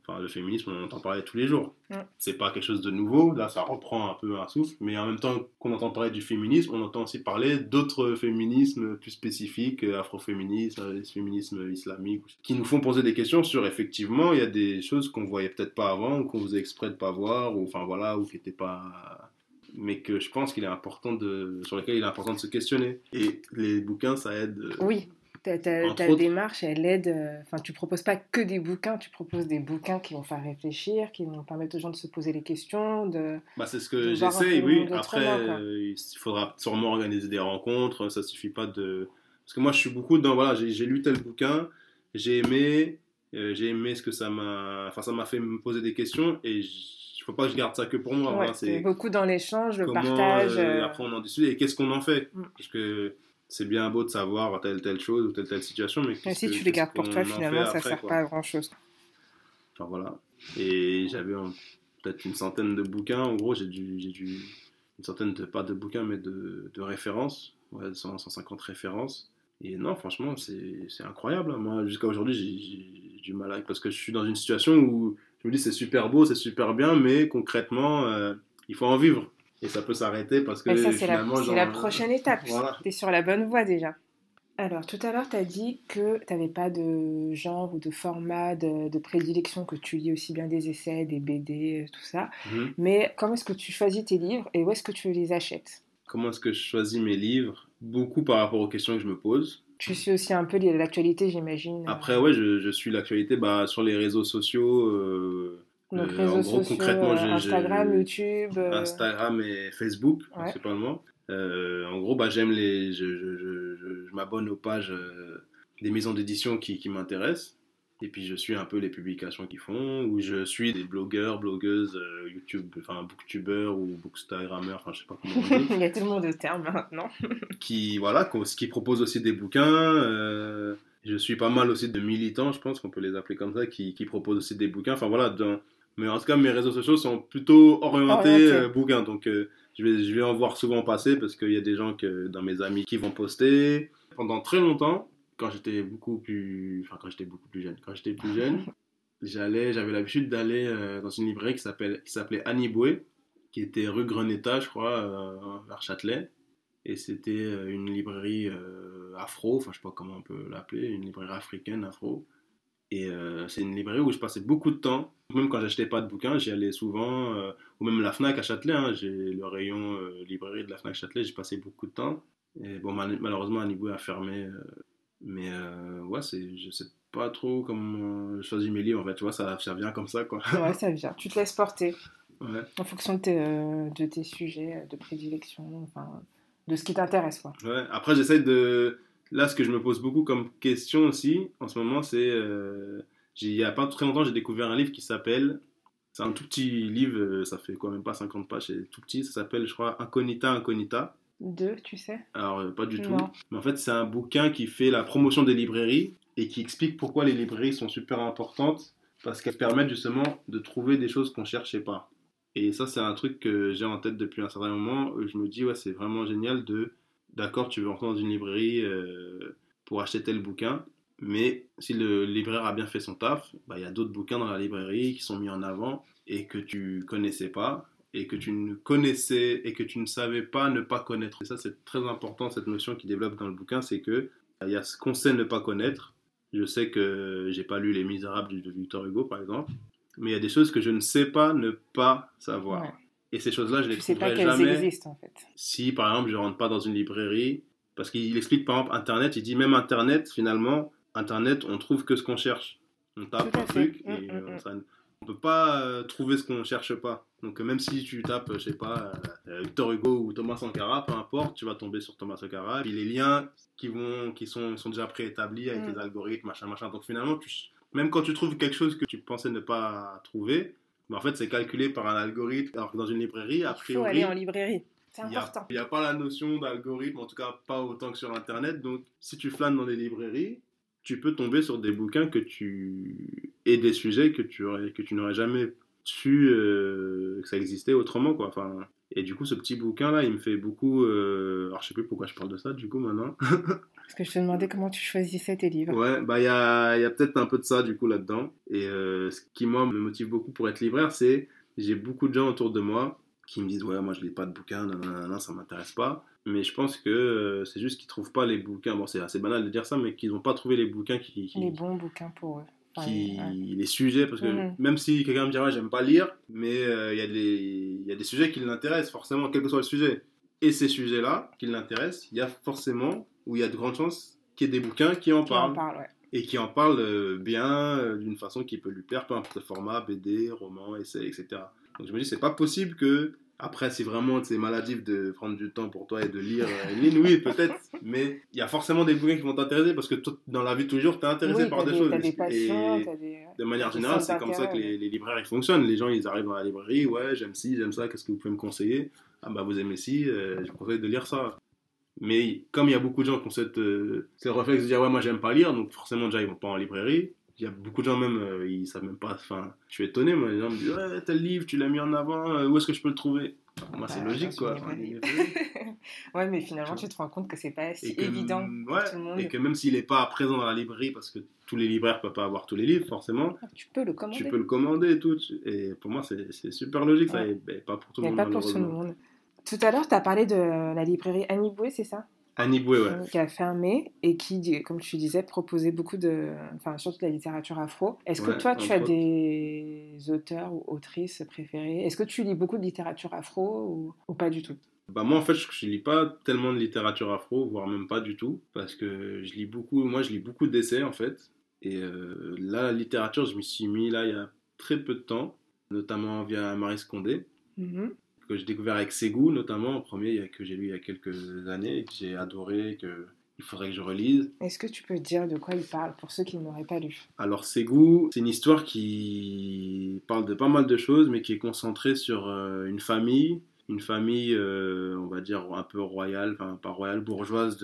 enfin, le féminisme, on entend parler tous les jours. Mm. C'est pas quelque chose de nouveau, là ça reprend un peu un souffle, mais en même temps qu'on entend parler du féminisme, on entend aussi parler d'autres féminismes plus spécifiques, euh, afroféminisme, féminisme islamique, qui nous font poser des questions sur effectivement, il y a des choses qu'on voyait peut-être pas avant, ou qu'on faisait exprès de pas voir, ou enfin voilà, ou qui n'étaient pas mais que je pense qu'il est important de, sur lesquels il est important de se questionner. Et les bouquins, ça aide. Oui, ta, démarche, elle aide. Euh, enfin, tu proposes pas que des bouquins, tu proposes des bouquins qui vont faire réfléchir, qui vont permettre aux gens de se poser les questions. De, bah, c'est ce que j'essaie, oui. Après, euh, il faudra sûrement organiser des rencontres. Ça suffit pas de. Parce que moi, je suis beaucoup dans. Voilà, j'ai lu tel bouquin, j'ai aimé, euh, j'ai aimé ce que ça m'a. Enfin, ça m'a fait me poser des questions et il faut pas que je garde ça que pour moi. c'est beaucoup dans l'échange, le partage. après, on en discute et qu'est-ce qu'on en fait? Mm. Parce que c'est bien beau de savoir telle telle chose ou telle telle situation, mais, si tu les gardes pour toi, finalement, ça ne sert pas à grand chose. Enfin voilà. Et j'avais peut-être une centaine de bouquins. En gros, j'ai dû, une centaine de pas de bouquins, mais de, de références, ouais, 150 références. Et non, franchement, c'est incroyable. Hein. Moi, jusqu'à aujourd'hui, j'ai du mal à... Parce que je suis dans une situation où je me dis c'est super beau, c'est super bien, mais concrètement, euh, il faut en vivre. Et ça peut s'arrêter parce que ça, c'est la, prochaine étape. Tu es sur la bonne voie déjà. Alors, tout à l'heure, tu as dit que tu n'avais pas de genre ou de format de, de, prédilection, que tu lis aussi bien des essais, des BD, tout ça. Mhm. Mais comment est-ce que tu choisis tes livres et où est-ce que tu les achètes? Comment est-ce que je choisis mes livres? Beaucoup par rapport aux questions que je me pose. Tu suis aussi un peu l'actualité, j'imagine. Après, ouais, je, je suis l'actualité bah, sur les réseaux sociaux. Euh, Donc, euh, réseaux en gros, sociaux, concrètement, euh, Instagram, YouTube. euh, Instagram et Facebook Ouais. principalement. En gros, bah, j'aime les, je, je, je, je- m'abonne aux pages des maisons d'édition qui, qui m'intéressent. Et puis je suis un peu les publications qu'ils font, ou je suis des blogueurs, blogueuses, euh, YouTube, enfin booktubeurs ou bookstagrammeurs, enfin je sais pas comment on dit, <laughs> Il y a tellement de termes maintenant. <laughs> qui voilà, qui proposent aussi des bouquins. euh, je suis pas mal aussi de militants, je pense qu'on peut les appeler comme ça, qui, qui proposent aussi des bouquins. Enfin voilà, dans- mais en tout cas mes réseaux sociaux sont plutôt orientés Orientés. euh, bouquins, donc euh, je vais, je vais en voir souvent passer parce qu'il y a des gens que, dans mes amis qui vont poster. Pendant très longtemps, quand j'étais beaucoup plus, enfin quand j'étais beaucoup plus jeune, quand j'étais plus jeune, j'allais, j'avais l'habitude d'aller euh, dans une librairie qui s'appelle, qui s'appelait Annie Boué, qui était rue Greneta, je crois, euh, vers Châtelet. Et c'était une librairie euh, afro, enfin je sais pas comment on peut l'appeler, une librairie africaine afro. Et euh, c'est une librairie où je passais beaucoup de temps. Même quand j'achetais pas de bouquins, j'y allais souvent. euh, ou même la Fnac à Châtelet, hein, j'ai le rayon euh, librairie de la Fnac Châtelet, j'y passais beaucoup de temps. Et bon, mal- malheureusement, Anibou a fermé. mais ouais, c'est, je sais pas trop comment je choisis mes livres en fait, tu vois, ça, ça vient comme ça quoi. ouais, ça vient. Tu te laisses porter Ouais. en fonction de tes, de tes sujets de prédilection, enfin, de ce qui t'intéresse. quoi. Ouais. Après, j'essaie de. Là, ce que je me pose beaucoup comme question aussi, en ce moment, c'est. euh, Il y a pas très longtemps, j'ai découvert un livre qui s'appelle. C'est un tout petit livre, euh, ça fait quoi, même pas 50 pages, c'est tout petit. Ça s'appelle, je crois, Incognita Incognita. Deux, tu sais? Alors, euh, pas du tout. Non. Mais en fait, c'est un bouquin qui fait la promotion des librairies et qui explique pourquoi les librairies sont super importantes parce qu'elles permettent justement de trouver des choses qu'on cherchait pas. Et ça, c'est un truc que j'ai en tête depuis un certain moment. où Je me dis, ouais, c'est vraiment génial de, d'accord, tu veux entrer dans une librairie euh, pour acheter tel bouquin, mais si le libraire a bien fait son taf, bah, il y a d'autres bouquins dans la librairie qui sont mis en avant et que tu connaissais pas et que tu ne connaissais et que tu ne savais pas ne pas connaître. Et ça, c'est très important, cette notion qui développe dans le bouquin, c'est que il y a ce qu'on sait ne pas connaître. Je sais que j'ai pas lu Les Misérables de Victor Hugo, par exemple, mais il y a des choses que je ne sais pas ne pas savoir. Et ces choses-là, je les sais pas trouverai qu'elles jamais existent en fait. si par exemple je rentre pas dans une librairie, parce qu'il explique par exemple Internet, il dit même Internet finalement, Internet on trouve que ce qu'on cherche. On tape un truc Mm, et mm, euh, mm. on peut pas euh, trouver ce qu'on cherche pas. Donc euh, même si tu tapes, je sais pas, euh, Victor Hugo ou Thomas Sankara, peu importe, tu vas tomber sur Thomas Sankara. Puis les liens qui vont, qui sont, sont déjà préétablis avec les algorithmes, machin, machin. Donc finalement, tu, même quand tu trouves quelque chose que tu pensais ne pas trouver, mais en fait c'est calculé par un algorithme. Alors que dans une librairie, a Il faut priori, aller en librairie. C'est il n'y a, important. il y a pas la notion d'algorithme, en tout cas pas autant que sur Internet. Donc, si tu flânes dans des librairies, tu peux tomber sur des bouquins que tu et des sujets que tu aurais, que tu n'aurais jamais su euh, que ça existait autrement, quoi. Enfin, et du coup, ce petit bouquin là, il me fait beaucoup. euh, Alors, je sais plus pourquoi je parle de ça, du coup, maintenant. <laughs> Parce que je te demandais comment tu choisissais tes livres. Ouais, bah il y a, il y a peut-être un peu de ça du coup là-dedans. Et euh, ce qui moi me motive beaucoup pour être libraire, c'est j'ai beaucoup de gens autour de moi qui me disent ouais moi je lis pas de bouquins, nanana, ça m'intéresse pas. Mais je pense que euh, c'est juste qu'ils trouvent pas les bouquins. Bon c'est assez banal de dire ça, mais qu'ils n'ont pas trouvé les bouquins qui, qui, Les bons bouquins pour eux. Qui- ouais. les sujets parce que Mhm. même si quelqu'un me dirait j'aime pas lire, mais euh, il y a des il y a des sujets qui l'intéressent forcément quel que soit le sujet. Et ces sujets-là qui l'intéressent, il y a forcément ou il y a de grandes chances qu'il y ait des bouquins qui en Qui en parlent parlent, ouais. et qui en parle euh, bien, euh, d'une façon qui peut lui plaire, peu importe le format, BD, roman, essai, etc. Donc je me dis, c'est pas possible que, après, si vraiment c'est maladif de prendre du temps pour toi et de lire euh, une ligne, oui, <laughs> peut-être, mais il y a forcément des bouquins qui vont t'intéresser parce que toi, dans la vie de tous les jours, t'es intéressé Oui, par t'as des, choses. Des passions, Et des... de manière des générale, c'est comme ça que les, les libraires ils fonctionnent. Les gens, ils arrivent dans la librairie, ouais, j'aime ci, j'aime ça, qu'est-ce que vous pouvez me conseiller? Ah bah vous aimez ci, euh, je vous conseille de lire ça. Mais comme il y a beaucoup de gens qui ont cette, euh, ce réflexe de dire ouais moi j'aime pas lire, donc forcément déjà ils vont pas en librairie. Il y a beaucoup de gens même, euh, ils savent même pas, enfin, je suis étonné, moi, les gens me disent ouais tel livre tu l'as mis en avant, euh, où est-ce que je peux le trouver? Moi c'est Bah, logique quoi. <laughs> Ouais, mais finalement, tu te rends compte que c'est pas si Et que, évident ouais, pour tout le monde. et que même s'il n'est pas présent dans la librairie, parce que tous les libraires peuvent pas avoir tous les livres forcément, Ah, Tu peux le commander. tu peux le commander et tout. Et pour moi, c'est c'est super logique, ça. Ouais. Et, ben, pas pour tout le Mais monde, pas pour tout le monde. Tout à l'heure, tu as parlé de la librairie Annie Boué, c'est ça? Aniboué, ouais. qui a fermé et qui, comme tu disais, proposait beaucoup de. Enfin, surtout de la littérature afro. Est-ce que Ouais, toi, tu as autres. des auteurs ou autrices préférés? Est-ce que tu lis beaucoup de littérature afro ou, ou pas du tout? Bah moi en fait je, je lis pas tellement de littérature afro, voire même pas du tout, parce que je lis beaucoup, moi je lis beaucoup d'essais en fait. Et euh, là la littérature je m'y suis mis là il y a très peu de temps, notamment via Marie Scondé, Mhm. Que j'ai découvert avec Ségou notamment, en premier que j'ai lu il y a quelques années que j'ai adoré, que il faudrait que je relise. Est-ce que tu peux dire de quoi il parle pour ceux qui ne l'auraient pas lu? Alors Ségou, c'est une histoire qui parle de pas mal de choses, mais qui est concentrée sur euh, une famille, une famille, euh, on va dire un peu royale, enfin pas royale, bourgeoise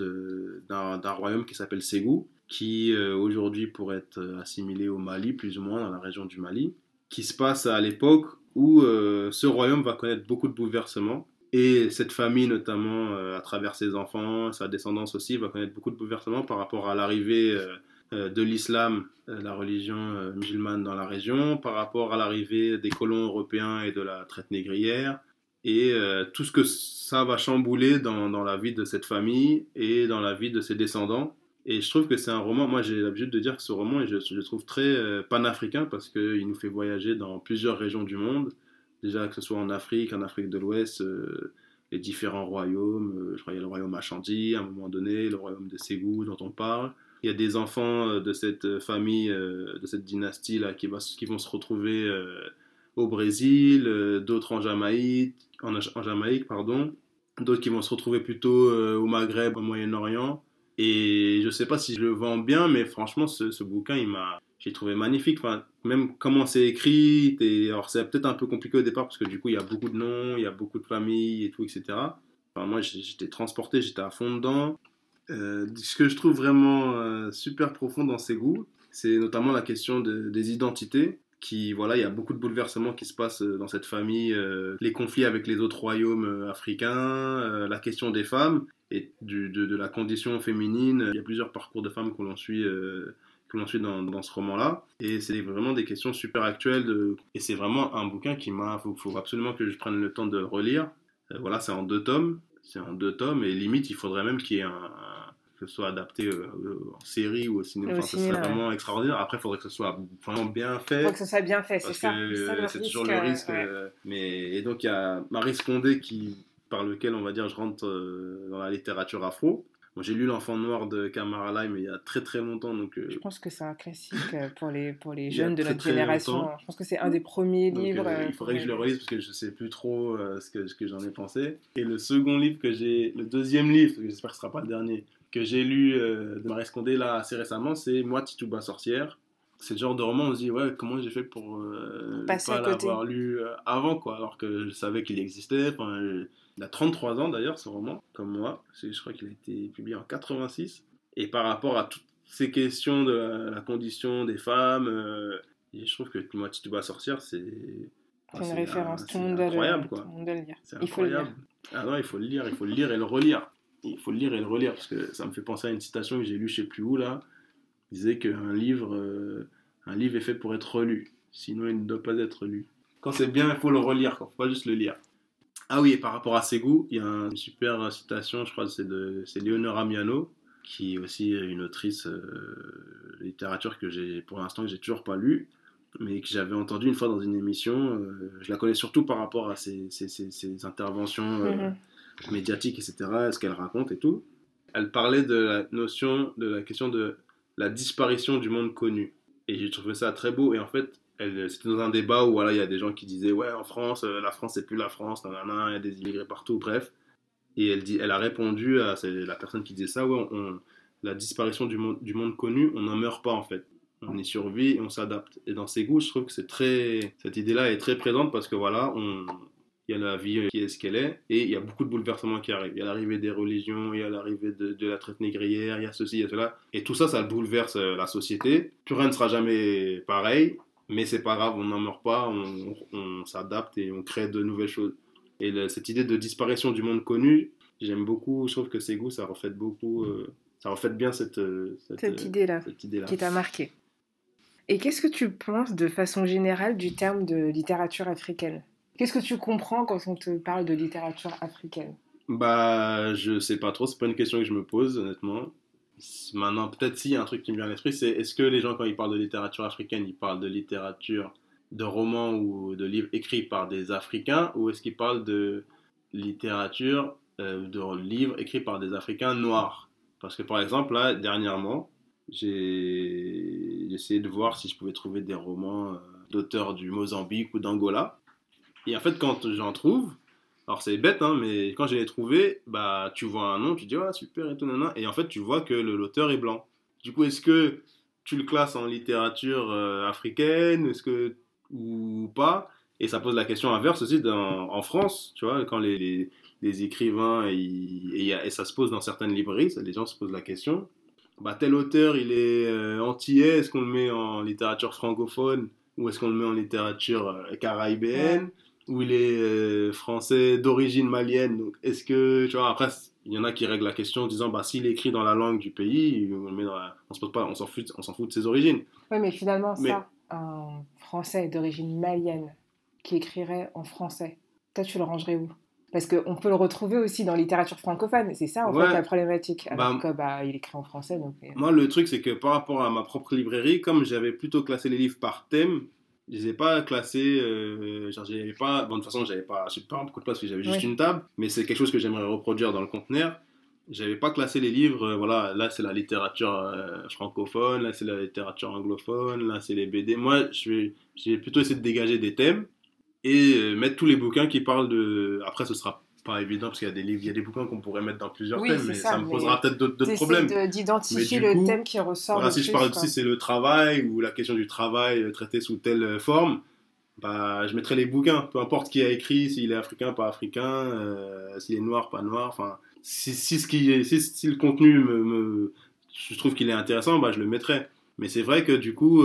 d'un royaume qui s'appelle Ségou, qui euh, aujourd'hui pourrait être assimilé au Mali, plus ou moins dans la région du Mali, qui se passe à l'époque où euh, ce royaume va connaître beaucoup de bouleversements. Et cette famille, notamment euh, à travers ses enfants, sa descendance aussi, va connaître beaucoup de bouleversements par rapport à l'arrivée euh, de l'islam, la religion musulmane dans la région, par rapport à l'arrivée des colons européens et de la traite négrière, et tout ce que ça va chambouler dans la vie de cette famille et dans la vie de ses descendants. Et je trouve que c'est un roman, moi j'ai l'habitude de dire que ce roman, je, le trouve très euh, panafricain parce qu'il nous fait voyager dans plusieurs régions du monde, déjà que ce soit en Afrique, en Afrique de l'Ouest, euh, les différents royaumes, euh, je crois qu'il y a le royaume Ashanti à un moment donné, le royaume de Ségou dont on parle. Il y a des enfants euh, de cette famille, de cette dynastie là, qui, vont se retrouver au Brésil, d'autres en Jamaïque, en, Jamaïque pardon, d'autres qui vont se retrouver plutôt au Maghreb, au Moyen-Orient. Et je sais pas si je le vends bien, mais franchement, ce, ce bouquin, il m'a, j'ai trouvé magnifique. Enfin, même comment c'est écrit, et alors c'est peut-être un peu compliqué au départ parce que du coup, il y a beaucoup de noms, il y a beaucoup de familles et tout, etc. Enfin, moi, j'étais transporté, j'étais à fond dedans. Euh, ce que je trouve vraiment euh, super profond dans ses goûts, c'est notamment la question de, des identités. Qui, voilà, il y a beaucoup de bouleversements qui se passent euh, dans cette famille, les conflits avec les autres royaumes africains, la question des femmes et du, de, de, la condition féminine. Il y a plusieurs parcours de femmes que l'on suit, euh, que l'on suit dans, dans, ce roman-là. Et c'est vraiment des questions super actuelles. De... Et c'est vraiment un bouquin qui m'a. Il faut, faut, absolument que je prenne le temps de le relire. Euh, voilà, c'est en deux tomes. C'est en deux tomes. Et limite, il faudrait même qu'il y ait un. un que ce soit adapté euh, en série ou au cinéma, enfin, ce serait vraiment extraordinaire. Après, il faudrait que ce soit vraiment bien fait. Il faut que ce soit bien fait, c'est ça. C'est toujours le risque. Ouais. Euh, mais, et donc, il y a Marie Scondé qui, par lequel, on va dire, je rentre euh, dans la littérature afro. Bon, j'ai lu L'Enfant Noir de Kamara mais il y a très très longtemps. Donc, euh... Je pense que c'est un classique euh, pour les, pour les <laughs> jeunes de notre génération. Longtemps. Je pense que c'est un des premiers donc, livres. Euh, il faudrait que je le relise parce que je ne sais plus trop euh, ce que, ce que j'en ai pensé. Et le second livre que j'ai, le deuxième livre, j'espère que ce ne sera pas le dernier, que j'ai lu de Marie Scondé là assez récemment, c'est Moi Tituba sorcière. C'est le genre de roman où on se dit ouais comment j'ai fait pour Passer pas l'avoir lu avant quoi alors que je savais qu'il existait. Enfin, il a 33 ans d'ailleurs ce roman comme moi. Je crois qu'il a été publié en 86 et par rapport à toutes ces questions de la, la condition des femmes, euh, et je trouve que Moi Tituba sorcière c'est c'est une référence, tout le monde incroyable quoi. Tout le monde doit le lire. C'est incroyable. Ah non, il faut le lire, il faut le lire et le relire il faut le lire et le relire parce que ça me fait penser à une citation que j'ai lue je sais plus où là. Il disait qu'un livre, euh, un livre est fait pour être relu, sinon il ne doit pas être lu. Quand c'est bien, il faut le relire, il faut pas juste le lire. Ah oui, et par rapport à ses goûts, il y a une super citation, je crois, c'est de c'est Leonora Miano, qui est aussi une autrice euh, de littérature que j'ai pour l'instant que j'ai toujours pas lue, mais que j'avais entendu une fois dans une émission. Euh, je la connais surtout par rapport à ses, ses, ses, ses interventions. Mm -hmm médiatique, etc., ce qu'elle raconte et tout. Elle parlait de la notion, de la question de la disparition du monde connu. Et j'ai trouvé ça très beau. Et en fait, c'était dans un débat où voilà, il y a des gens qui disaient Ouais, en France, la France, c'est plus la France, nanana, il y a des immigrés partout, bref. Et elle, dit, elle a répondu à la personne qui disait ça Ouais, la disparition du monde, du monde connu, on n'en meurt pas en fait. On y survit et on s'adapte. Et dans ses goûts, je trouve que c'est très. Cette idée-là est très présente parce que voilà, on, il y a la vie qui est ce qu'elle est, et il y a beaucoup de bouleversements qui arrivent. Il y a l'arrivée des religions, il y a l'arrivée de, la traite négrière, il y a ceci, il y a cela. Et tout ça, ça bouleverse la société. Plus ne sera jamais pareil, mais c'est pas grave, on n'en meurt pas, on, on s'adapte et on crée de nouvelles choses. Et le, cette idée de disparition du monde connu, j'aime beaucoup, je trouve que ces goûts, ça reflète beaucoup, euh, ça reflète bien cette, cette, cette idée-là idée qui t'a marqué. Et qu'est-ce que tu penses de façon générale du terme de littérature africaine? Qu'est-ce que tu comprends quand on te parle de littérature africaine? Bah, je sais pas trop, c'est pas une question que je me pose, honnêtement. Maintenant, peut-être s'il y a un truc qui me vient à l'esprit, c'est est-ce que les gens, quand ils parlent de littérature africaine, ils parlent de littérature, de romans ou de livres écrits par des Africains, ou est-ce qu'ils parlent de littérature, euh, de livres écrits par des Africains noirs? Parce que par exemple, là, dernièrement, j'ai essayé de voir si je pouvais trouver des romans euh, d'auteurs du Mozambique ou d'Angola. Et en fait, quand j'en trouve, alors c'est bête, hein, mais quand je l'ai trouvé, bah, tu vois un nom, tu dis, super, et tout, et en fait, tu vois que l'auteur est blanc. Du coup, est-ce que tu le classes en littérature euh, africaine, est-ce que, ou pas? Et ça pose la question inverse aussi dans, en France, tu vois, quand les, les, écrivains, et, ça se pose dans certaines librairies, les gens se posent la question, bah, tel auteur, il est euh, antillais, est-ce qu'on le met en littérature francophone, ou est-ce qu'on le met en littérature euh, caribéenne? Où il est euh, français d'origine malienne. Donc, est-ce que, tu vois, après, il y en a qui règlent la question en disant, bah, s'il écrit dans la langue du pays, on met dans on se pose pas, on s'en fout, on s'en fout de ses origines. Oui, mais finalement, ça, un français d'origine malienne qui écrirait en français, toi, tu le rangerais où? Parce qu'on peut le retrouver aussi dans la littérature francophone, c'est ça en fait la problématique. Alors bah, que bah, il écrit en français. Donc... Euh. Moi, le truc, c'est que par rapport à ma propre librairie, comme j'avais plutôt classé les livres par thème, je les ai pas classés. Euh, genre, j'avais pas. Bon, de toute façon, j'avais pas, pas beaucoup de place parce que j'avais juste une table, mais c'est quelque chose que j'aimerais reproduire dans le conteneur. J'avais pas classé les livres. Euh, voilà, là c'est la littérature euh, francophone, là c'est la littérature anglophone, là c'est les BD. Moi, je j'ai plutôt essayé de dégager des thèmes et mettre tous les bouquins qui parlent de. Après, ce sera pas évident parce qu'il y a des livres, il y a des bouquins qu'on pourrait mettre dans plusieurs thèmes, mais ça, me posera peut-être d'autres problèmes. d'identifier le thème qui ressort. Voilà, si je parle aussi, c'est le travail ou la question du travail euh, traité sous telle euh, forme, bah, je mettrai les bouquins, peu importe qui a écrit, s'il est africain, pas africain, euh, s'il est noir, pas noir. Enfin, si, si, ce qui est, si, si, le contenu me, me je trouve qu'il est intéressant, bah, je le mettrai. Mais c'est vrai que du coup,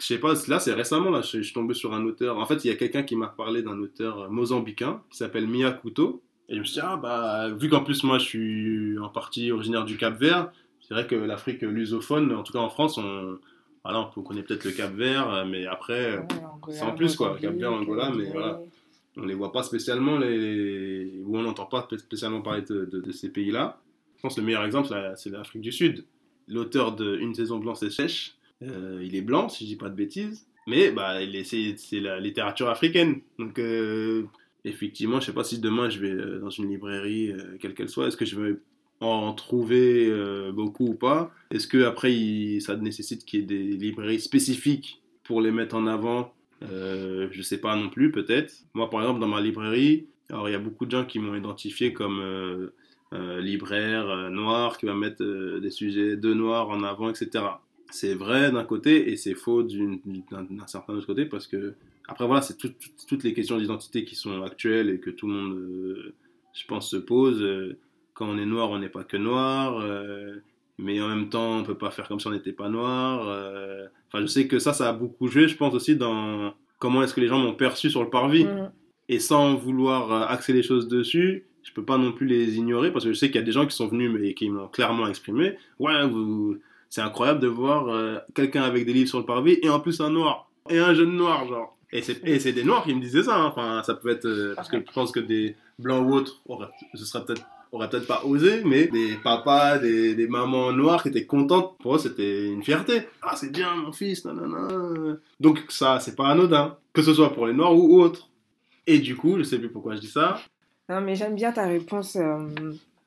je sais pas, là c'est récemment, là, je, suis tombé sur un auteur. En fait, il y a quelqu'un qui m'a parlé d'un auteur euh, mozambicain qui s'appelle Mia Couto. Et je me suis dit, ah bah, vu qu'en plus moi je suis en partie originaire du Cap Vert, c'est vrai que l'Afrique lusophone, en tout cas en France, on, voilà, on connaît peut-être le Cap Vert, euh, mais après, c'est en plus quoi, le Cap Vert, Angola, mais voilà. On les voit pas spécialement, les... ou on n'entend pas spécialement parler de, de, ces pays-là. Je pense que le meilleur exemple, c'est l'Afrique du Sud. L'auteur de Une saison blanche et sèche, euh, il est blanc, si je dis pas de bêtises. Mais bah, c'est la littérature africaine. Donc, euh, effectivement, je sais pas si demain je vais euh, dans une librairie, quelle qu'elle soit, est-ce que je vais en trouver beaucoup ou pas? Est-ce que après ça nécessite qu'il y ait des librairies spécifiques pour les mettre en avant? Euh, Je sais pas non plus, peut-être. Moi, par exemple, dans ma librairie, alors il y a beaucoup de gens qui m'ont identifié comme libraire noir, qui va mettre des sujets de noir en avant, etc c'est vrai d'un côté et c'est faux d'un certain autre côté parce que après voilà c'est toutes les questions d'identité qui sont actuelles et que tout le monde euh, je pense se pose quand on est noir on n'est pas que noir euh, mais en même temps on peut pas faire comme si on n'était pas noir euh. enfin je sais que ça ça a beaucoup joué je pense aussi dans comment est-ce que les gens m'ont perçu sur le parvis mm. et sans vouloir axer les choses dessus je peux pas non plus les ignorer parce que je sais qu'il y a des gens qui sont venus mais qui m'ont clairement exprimé ouais vous c'est incroyable de voir euh, quelqu'un avec des livres sur le parvis et en plus un noir. Et un jeune noir, genre. Et c'est des noirs qui me disaient ça. Hein. Enfin, ça peut être. Euh, parce que je pense que des blancs ou autres, ce serait peut-être peut-être pas osé, mais des papas, des, des, mamans noires qui étaient contentes, pour eux c'était une fierté. Ah c'est bien mon fils, nanana. Donc ça c'est pas anodin, que ce soit pour les noirs ou autres. Et du coup, je sais plus pourquoi je dis ça. Non mais j'aime bien ta réponse euh,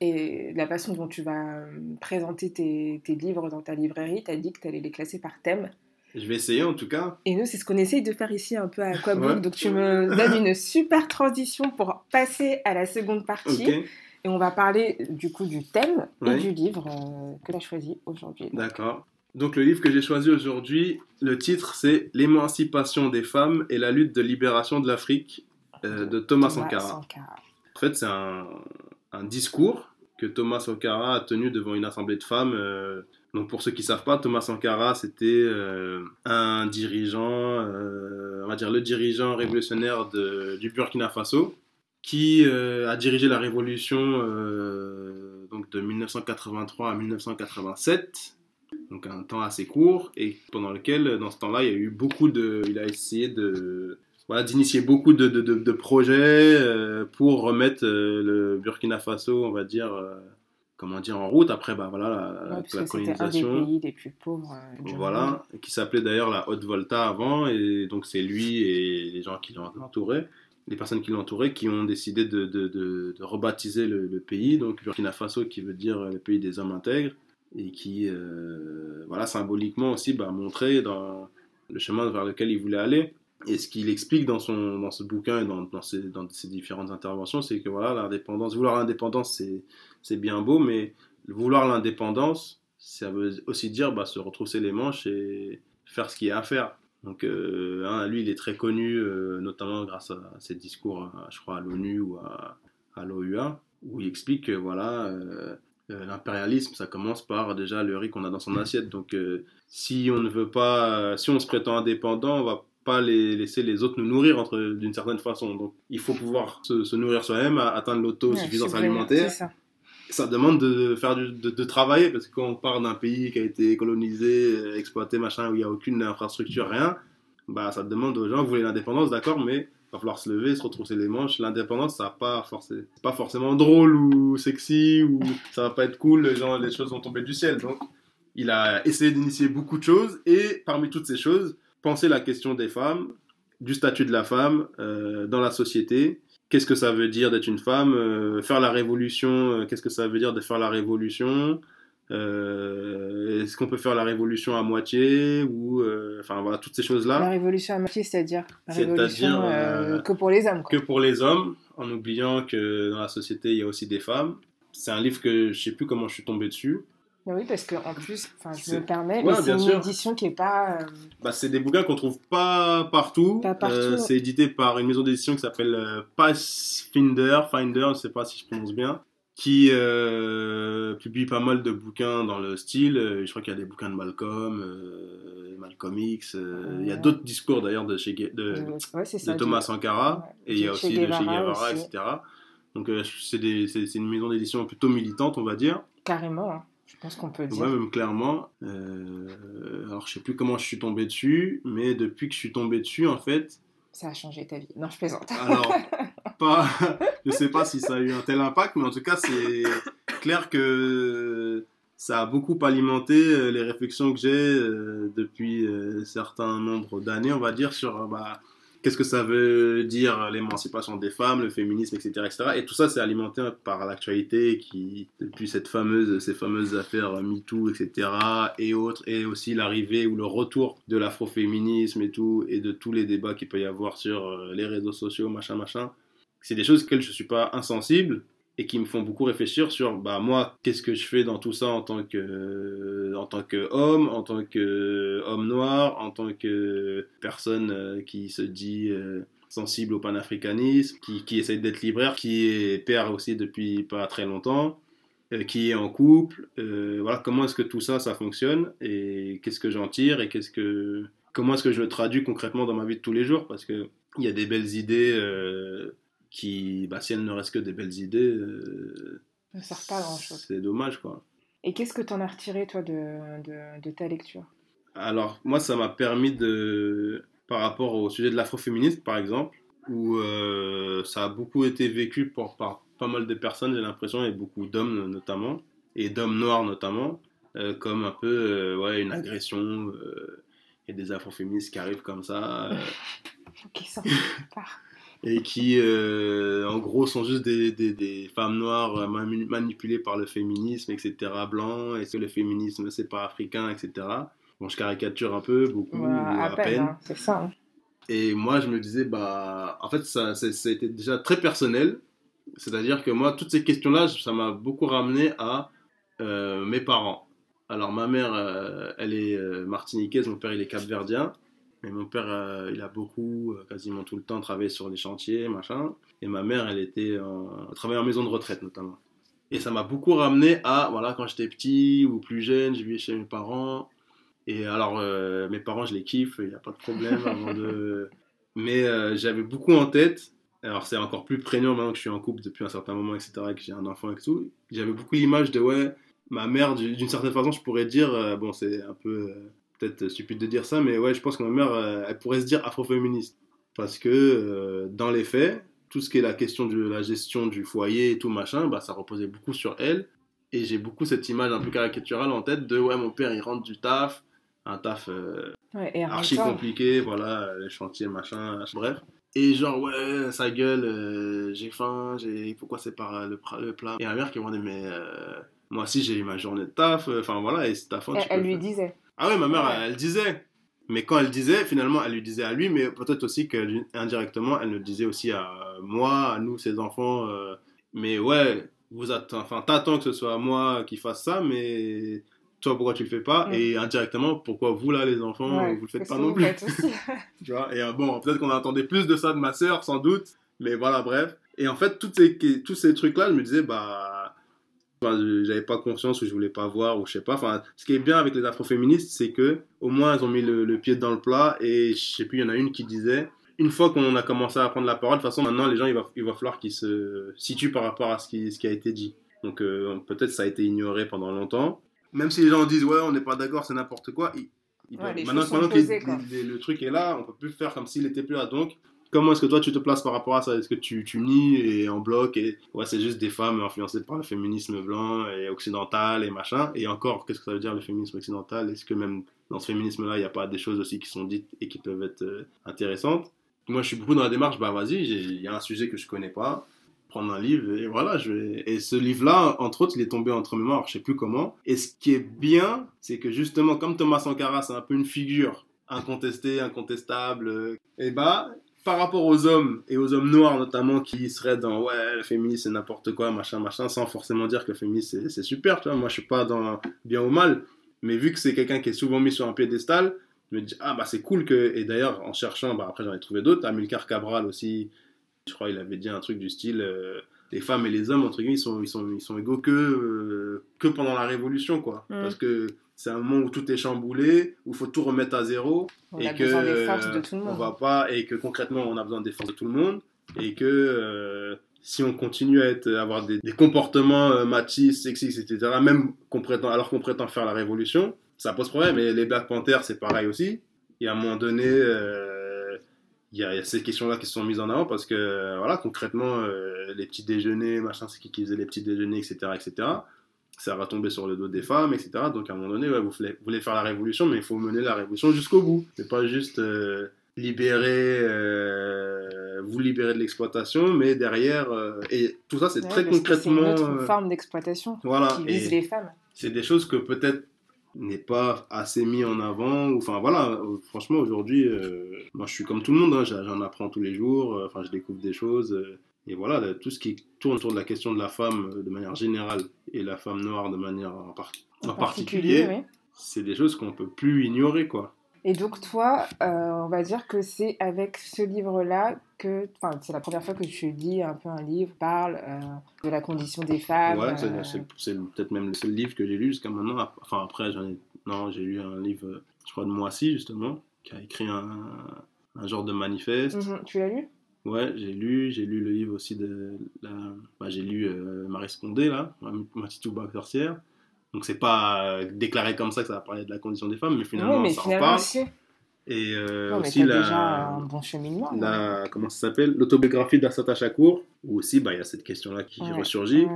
et la façon dont tu vas euh, présenter tes, livres dans ta librairie, tu as dit que tu allais les classer par thème. Je vais essayer en tout cas. Et nous, c'est ce qu'on essaye de faire ici un peu à <laughs> Aquabook. Donc tu me donnes une super transition pour passer à la seconde partie. Et on va parler du coup du thème et du livre euh, que tu as choisi aujourd'hui. D'accord. Donc le livre que j'ai choisi aujourd'hui, le titre c'est L'émancipation des femmes et la lutte de libération de l'Afrique euh, de Thomas, Sankara. En fait, c'est un, un discours Thomas Sankara a tenu devant une assemblée de femmes. Euh, donc pour ceux qui ne savent pas, Thomas Sankara, c'était euh, un dirigeant, euh, on va dire le dirigeant révolutionnaire de, du Burkina Faso, qui a dirigé la révolution donc de 1983 à 1987, donc un temps assez court, et pendant lequel, dans ce temps-là, il y a eu beaucoup de... Il a essayé de voilà, d'initier beaucoup de, de, de, projets pour remettre le Burkina Faso, on va dire, comment dire, en route. Après, bah, voilà, la, la colonisation. Un des pays les plus pauvres. voilà, qui s'appelait d'ailleurs la Haute Volta avant, et donc c'est lui et les gens qui l'ont entouré les personnes qui l'entouraient qui ont décidé de, de, de, rebaptiser le, pays, donc Burkina Faso qui veut dire le pays des hommes intègres, et qui, euh, voilà, symboliquement aussi, bah, montrait dans le chemin vers lequel il voulait aller. Et ce qu'il explique dans, son, dans ce bouquin et dans, dans, ses, dans ses différentes interventions, c'est que voilà, l'indépendance, vouloir l'indépendance, c'est bien beau, mais vouloir l'indépendance, ça veut aussi dire bah, se retrousser les manches et faire ce qu'il y a à faire. Donc, euh, hein, lui, il est très connu, euh, notamment grâce à ses discours, je crois, à l'ONU ou à, à l'OUA, où il explique que voilà, euh, l'impérialisme, ça commence par déjà le riz qu'on a dans son assiette. Donc, si on ne veut pas, si on se prétend indépendant, on va pas les, laisser les autres nous nourrir d'une certaine façon. Donc, il faut pouvoir se, nourrir soi-même, atteindre l'autosuffisance alimentaire ça demande de faire de, travailler parce que quand on part d'un pays qui a été colonisé, exploité, machin, où il n'y a aucune infrastructure, rien, bah ça demande aux gens, vous voulez l'indépendance, d'accord, mais il va falloir se lever, se retrousser les manches. L'indépendance, ça pas forcément, pas forcément drôle ou sexy ou ça va pas être cool. Les gens, les choses vont tomber du ciel. Donc, il a essayé d'initier beaucoup de choses et parmi toutes ces choses, penser la question des femmes, du statut de la femme euh, dans la société qu'est-ce que ça veut dire d'être une femme, euh, faire la révolution, euh, qu'est-ce que ça veut dire de faire la révolution, euh, est-ce qu'on peut faire la révolution à moitié ou enfin voilà toutes ces choses là. La révolution à moitié, c'est-à-dire C'est-à-dire que pour les hommes. Que pour les hommes, en oubliant que dans la société il y a aussi des femmes. C'est un livre que je sais plus comment je suis tombé dessus. Oui, parce qu'en plus, je me permets, c'est une édition qui n'est pas. Euh, bah, c'est des bouquins qu'on trouve pas partout. Pas partout. Euh, c'est édité par une maison d'édition qui s'appelle euh, Pathfinder, Finder, je ne sais pas si je prononce bien, qui publie pas mal de bouquins dans le style. je crois qu'il y a des bouquins de Malcolm, Malcolm X. Il y a d'autres discours d'ailleurs de, chez, de, de Thomas Sankara, et il y a aussi de chez Guevara, etc. Donc c'est une maison d'édition plutôt militante, on va dire. Carrément. Hein. Je pense qu'on peut dire. Ouais, même clairement. Euh, alors, je sais plus comment je suis tombé dessus, mais depuis que je suis tombé dessus, en fait. Ça a changé ta vie. Non, je plaisante. Alors, <laughs> pas. je sais pas si ça a eu un tel impact, mais en tout cas, c'est clair que ça a beaucoup alimenté euh, les réflexions que j'ai euh, depuis un certain nombre d'années, on va dire, sur. Bah, qu'est-ce que ça veut dire l'émancipation des femmes, le féminisme, etc. etc. Et tout ça, c'est alimenté par l'actualité qui, depuis cette fameuse, ces fameuses affaires MeToo, etc. et autres, et aussi l'arrivée ou le retour de l'afroféminisme et tout, et de tous les débats qu'il peut y avoir sur euh, les réseaux sociaux, machin, machin. C'est des choses auxquelles je ne suis pas insensible, et qui me font beaucoup réfléchir sur bah moi qu'est-ce que je fais dans tout ça en tant que en tant que homme en tant que homme noir en tant que personne euh, qui se dit euh, sensible au panafricanisme qui, qui essaie d'être libraire qui est père aussi depuis pas très longtemps euh, qui est en couple voilà comment est-ce que tout ça ça fonctionne et qu'est-ce que j'en tire et qu'est-ce que comment est-ce que je le traduis concrètement dans ma vie de tous les jours? Parce que il y a des belles idées qui, bah, si elle ne reste que des belles idées, euh, ça ne sert pas grand-chose. C'est dommage, quoi. Et qu'est-ce que tu en as retiré, toi, de, de, de ta lecture? Alors, moi, ça m'a permis de, par rapport au sujet de l'afroféminisme, par exemple, où euh, ça a beaucoup été vécu par, par pas mal de personnes, j'ai l'impression, et beaucoup d'hommes notamment, et d'hommes noirs notamment, euh, comme un peu ouais, une agression, et des afroféministes qui arrivent comme ça. <laughs> qui sont et qui, euh, en gros, sont juste des, des, des, femmes noires euh, manipulées par le féminisme, etc., blanc, et que le féminisme, c'est pas africain, etc. Bon, je caricature un peu, beaucoup, à, peine. Hein, c'est ça. Hein. Et moi, je me disais, bah, en fait, ça, ça, a été déjà très personnel. C'est-à-dire que moi, toutes ces questions-là, ça m'a beaucoup ramené à euh, mes parents. Alors, ma mère, elle est martiniquaise, mon père, il est capverdien. Mais mon père, euh, il a beaucoup, euh, quasiment tout le temps, travaillé sur les chantiers, machin. Et ma mère, elle était en, travaillait en maison de retraite, notamment. Et ça m'a beaucoup ramené à, voilà, quand j'étais petit ou plus jeune, je vivais chez mes parents. Et alors, euh, mes parents, je les kiffe, il n'y a pas de problème. <laughs> avant de... Mais j'avais beaucoup en tête, alors c'est encore plus prégnant maintenant que je suis en couple depuis un certain moment, etc., et que j'ai un enfant et tout. J'avais beaucoup l'image de, ouais, ma mère, d'une certaine façon, je pourrais dire, bon, c'est un peu peut-être stupide de dire ça, mais ouais, je pense que ma mère, euh, elle pourrait se dire afroféministe. parce que dans les faits, tout ce qui est la question de la gestion du foyer et tout machin, bah, ça reposait beaucoup sur elle. Et j'ai beaucoup cette image un peu caricaturale en tête de ouais, mon père il rentre du taf, un taf archi compliqué, voilà, les chantiers, machin, bref. Et genre, ouais, sa gueule, euh, j'ai faim, j'ai... pourquoi c'est par le, le, plat? Et ma mère qui m'a dit, mais euh, moi aussi j'ai eu ma journée de taf, euh, enfin voilà, et c'est ta. Elle, lui disait. Ah ouais, ma mère, elle, disait. Mais quand elle disait, finalement, elle lui disait à lui, mais peut-être aussi qu'indirectement, elle le disait aussi à moi, à nous, ses enfants. mais ouais, vous attend... enfin, t'attends que ce soit moi qui fasse ça, mais toi pourquoi tu le fais pas? Mm. et indirectement pourquoi vous là les enfants vous le faites pas non plus? <laughs> tu vois? Et euh, bon peut-être qu'on attendait plus de ça de ma sœur sans doute mais voilà bref et en fait toutes ces, tous ces trucs là je me disais bah j'avais pas conscience ou je voulais pas voir ou je sais pas. Enfin ce qui est bien avec les afroféministes c'est que au moins elles ont mis le, pied dans le plat et je sais plus il y en a une qui disait une fois qu'on a commencé à prendre la parole de toute façon maintenant les gens il va, il va falloir qu'ils se situent par rapport à ce qui, ce qui a été dit. Donc euh, peut-être ça a été ignoré pendant longtemps. Même si les gens disent ouais, on n'est pas d'accord, c'est n'importe quoi, maintenant, que le truc est là, on peut plus faire comme s'il était plus là. Donc, comment est-ce que toi tu te places par rapport à ça? Est-ce que tu, tu nies et en bloc et ouais, c'est juste des femmes influencées par le féminisme blanc et occidental et machin? Et encore, qu'est-ce que ça veut dire le féminisme occidental? Est-ce que même dans ce féminisme-là, il n'y a pas des choses aussi qui sont dites et qui peuvent être euh, intéressantes? Moi, je suis beaucoup dans la démarche, bah vas-y, il y a un sujet que je connais pas prendre un livre et voilà je et ce livre là entre autres il est tombé entre mes mains alors je sais plus comment. Et ce qui est bien c'est que justement comme Thomas Sankara c'est un peu une figure incontestée incontestable et bah par rapport aux hommes et aux hommes noirs notamment qui seraient dans ouais le féminisme c'est n'importe quoi machin machin sans forcément dire que le féminisme c'est super tu vois moi je suis pas dans bien ou mal mais vu que c'est quelqu'un qui est souvent mis sur un piédestal je me dis ah bah c'est cool que et d'ailleurs en cherchant bah après j'en ai trouvé d'autres Amilcar Cabral aussi je crois qu'il avait dit un truc du style euh, les femmes et les hommes, entre guillemets, ils sont, ils sont, ils sont égaux que, euh, que pendant la Révolution, quoi. Mm. Parce que c'est un moment où tout est chamboulé, où il faut tout remettre à zéro. On et a que, besoin des forces de tout le monde. On va pas, et que concrètement, on a besoin des forces de tout le monde. Et que euh, si on continue à être, avoir des, des comportements machistes, sexistes, etc., même qu'on prétend, alors qu'on prétend faire la Révolution, ça pose problème. Et les Black Panthers, c'est pareil aussi. Et à un moment donné il y, a ces questions-là qui sont mises en avant parce que, voilà, concrètement, euh, les petits déjeuners, machin, c'est qui qui faisait les petits déjeuners, etc., etc., ça va tomber sur le dos des femmes, etc. Donc, à un moment donné, vous, voulez, faire la révolution, mais il faut mener la révolution jusqu'au bout. C'est pas juste euh, libérer, euh, vous libérer de l'exploitation, mais derrière, et tout ça, c'est très concrètement. C'est une autre forme d'exploitation voilà, qui vise les femmes. C'est des choses que peut-être n'est pas assez mis en avant. Enfin voilà, franchement aujourd'hui, euh, moi je suis comme tout le monde, hein, j'en apprends tous les jours, euh, enfin je découvre des choses. Euh, et voilà, tout ce qui tourne autour de la question de la femme de manière générale et la femme noire de manière en, particulier, c'est des choses qu'on peut plus ignorer quoi. Et donc toi, on va dire que c'est avec ce livre-là que, enfin, c'est la première fois que tu lis un peu un livre, parle de la condition des femmes. Ouais, c'est peut-être même le seul livre que j'ai lu jusqu'à maintenant. Enfin après, j'en ai, non, j'ai lu un livre, je crois de Moissy justement, qui a écrit un, un genre de manifeste. Mhm. Tu l'as lu? Ouais, j'ai lu, j'ai lu le livre aussi de la, bah, j'ai lu Marie Scondé là, Matitouba sorcière. Donc c'est pas déclaré comme ça que ça va parler de la condition des femmes, mais finalement mais ça finalement, en parle. Et euh, aussi la, déjà un bon cheminement. La, comment ça s'appelle L'autobiographie d'Assata Chakour, où aussi bah, il y a cette question-là qui ressurgit.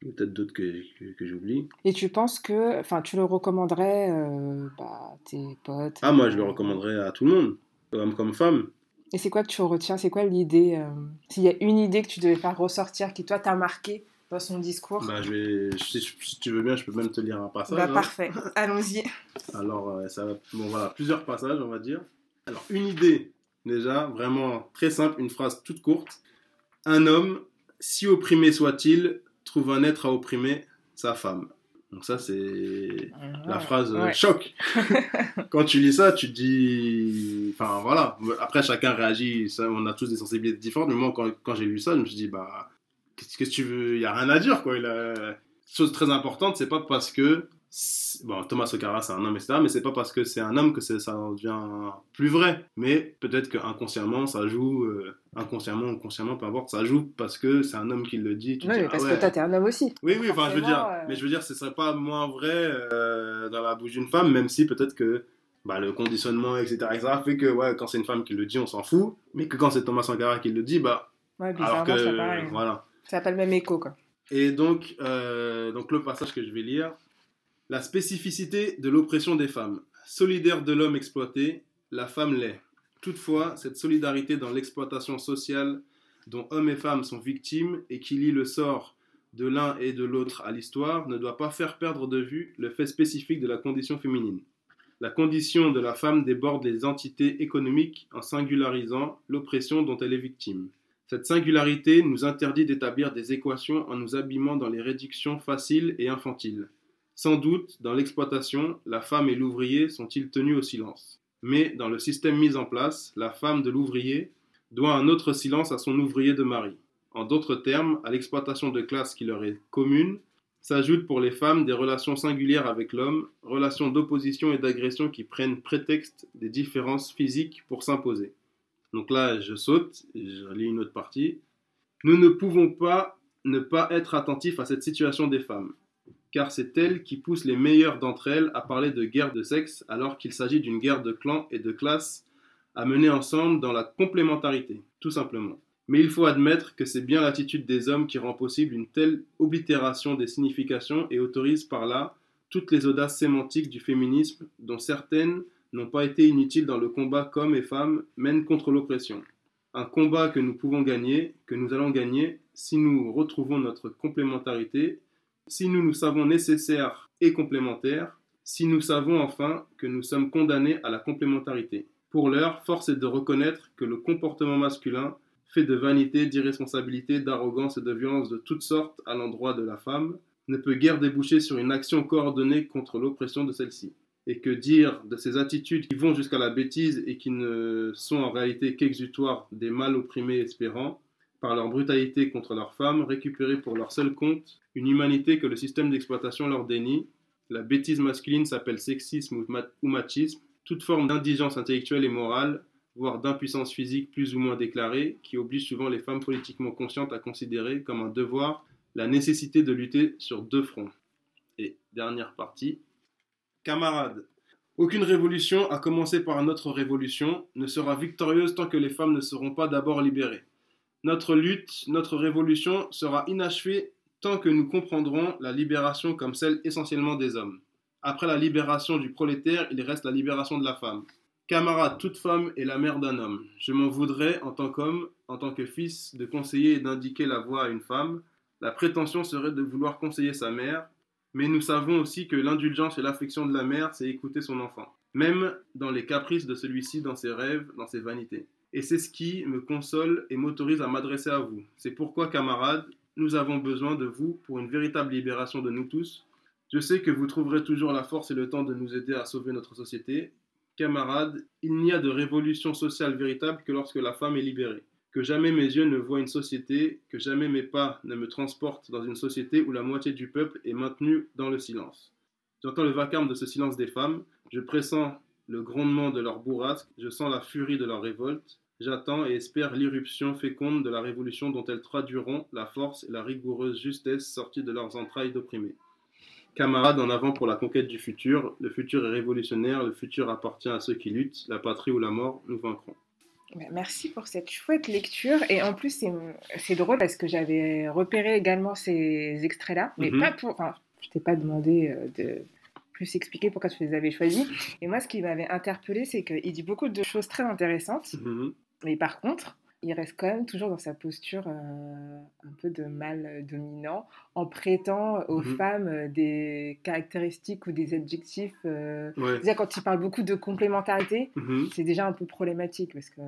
Peut-être d'autres que, que, j'oublie. Et tu penses que, enfin, tu le recommanderais euh, bah, tes potes Ah, moi, je le recommanderais à tout le monde, homme comme femme. Et c'est quoi que tu retiens? C'est quoi l'idée euh, S'il y a une idée que tu devais faire ressortir qui, toi, t'a marqué dans son discours? Bah, je vais, si, tu veux bien, je peux même te lire un passage. Bah, hein. Parfait, allons-y. <laughs> Alors, euh, ça bon, voilà, plusieurs passages, on va dire. Alors, une idée, déjà, vraiment très simple, une phrase toute courte. Un homme, si opprimé soit-il, trouve un être à opprimer, sa femme. Donc ça, c'est la phrase euh, choc. <laughs> Quand tu lis ça, tu te dis... Enfin, voilà. Après, chacun réagit. Ça, on a tous des sensibilités différentes. Mais moi, quand, quand j'ai lu ça, je me suis dit, bah qu'est-ce que tu veux? Il n'y a rien à dire, quoi. Chose très importante, c'est pas parce que. Bon, Thomas Sankara, c'est un homme, etc. Mais c'est pas parce que c'est un homme que ça devient plus vrai. Mais peut-être qu'inconsciemment, ça joue. Euh, inconsciemment ou consciemment, peu importe, ça joue parce que c'est un homme qui le dit. oui, mais parce que toi, t'es un homme aussi. Oui, oui, enfin, je veux dire. Euh, mais je veux dire, ce serait pas moins vrai euh, dans la bouche d'une femme, même si peut-être que bah, le conditionnement, etc., etc., fait que ouais, quand c'est une femme qui le dit, on s'en fout, mais que quand c'est Thomas Sankara qui le dit, bah. Ouais, alors que, ça pareil. Voilà. Ça n'a pas le même écho, quoi. Et donc, euh, donc, le passage que je vais lire la spécificité de l'oppression des femmes. Solidaire de l'homme exploité, la femme l'est. Toutefois, cette solidarité dans l'exploitation sociale dont hommes et femmes sont victimes et qui lie le sort de l'un et de l'autre à l'histoire ne doit pas faire perdre de vue le fait spécifique de la condition féminine. La condition de la femme déborde les entités économiques en singularisant l'oppression dont elle est victime. Cette singularité nous interdit d'établir des équations en nous abîmant dans les réductions faciles et infantiles. Sans doute, dans l'exploitation, la femme et l'ouvrier sont-ils tenus au silence. Mais dans le système mis en place, la femme de l'ouvrier doit un autre silence à son ouvrier de mari. En d'autres termes, à l'exploitation de classe qui leur est commune, s'ajoutent pour les femmes des relations singulières avec l'homme, relations d'opposition et d'agression qui prennent prétexte des différences physiques pour s'imposer. Donc là, je saute, je lis une autre partie. Nous ne pouvons pas ne pas être attentifs à cette situation des femmes, car c'est elle qui pousse les meilleures d'entre elles à parler de guerre de sexe alors qu'il s'agit d'une guerre de clans et de classes à mener ensemble dans la complémentarité, tout simplement. Mais il faut admettre que c'est bien l'attitude des hommes qui rend possible une telle oblitération des significations et autorise par là toutes les audaces sémantiques du féminisme, dont certaines n'ont pas été inutiles dans le combat qu'hommes et femmes mènent contre l'oppression. Un combat que nous pouvons gagner, que nous allons gagner, si nous retrouvons notre complémentarité, si nous nous savons nécessaires et complémentaires, si nous savons enfin que nous sommes condamnés à la complémentarité. Pour l'heure, force est de reconnaître que le comportement masculin fait de vanité, d'irresponsabilité, d'arrogance et de violence de toutes sortes à l'endroit de la femme, ne peut guère déboucher sur une action coordonnée contre l'oppression de celle-ci. Et que dire de ces attitudes qui vont jusqu'à la bêtise et qui ne sont en réalité qu'exutoires des mâles opprimés espérants, par leur brutalité contre leurs femmes, récupérer pour leur seul compte une humanité que le système d'exploitation leur dénie. La bêtise masculine s'appelle sexisme ou machisme. Toute forme d'indigence intellectuelle et morale voire d'impuissance physique plus ou moins déclarée, qui oblige souvent les femmes politiquement conscientes à considérer comme un devoir la nécessité de lutter sur deux fronts. Et dernière partie. Camarades, aucune révolution, à commencer par notre révolution, ne sera victorieuse tant que les femmes ne seront pas d'abord libérées. Notre lutte, notre révolution sera inachevée tant que nous comprendrons la libération comme celle essentiellement des hommes. Après la libération du prolétaire, il reste la libération de la femme. Camarade, toute femme est la mère d'un homme. Je m'en voudrais, en tant qu'homme, en tant que fils, de conseiller et d'indiquer la voie à une femme. La prétention serait de vouloir conseiller sa mère, mais nous savons aussi que l'indulgence et l'affection de la mère, c'est écouter son enfant, même dans les caprices de celui-ci, dans ses rêves, dans ses vanités. Et c'est ce qui me console et m'autorise à m'adresser à vous. C'est pourquoi, camarades, nous avons besoin de vous pour une véritable libération de nous tous. Je sais que vous trouverez toujours la force et le temps de nous aider à sauver notre société, Camarades, il n'y a de révolution sociale véritable que lorsque la femme est libérée. Que jamais mes yeux ne voient une société, que jamais mes pas ne me transportent dans une société où la moitié du peuple est maintenu dans le silence. J'entends le vacarme de ce silence des femmes, je pressens le grondement de leur bourrasque, je sens la furie de leur révolte, j'attends et espère l'irruption féconde de la révolution dont elles traduiront la force et la rigoureuse justesse sorties de leurs entrailles d'opprimés. Camarades en avant pour la conquête du futur. Le futur est révolutionnaire, le futur appartient à ceux qui luttent. La patrie ou la mort, nous vaincrons. Merci pour cette chouette lecture. Et en plus, c'est drôle parce que j'avais repéré également ces extraits-là, mais mhm. pas pour. Enfin, je t'ai pas demandé euh, de plus expliquer pourquoi tu les avais choisis. Et moi, ce qui m'avait interpellé, c'est qu'il dit beaucoup de choses très intéressantes. Mhm. Mais par contre, il reste quand même toujours dans sa posture euh, un peu de mâle dominant, en prêtant aux mhm. femmes euh, des caractéristiques ou des adjectifs. Euh, quand il parle beaucoup de complémentarité, mhm. c'est déjà un peu problématique parce que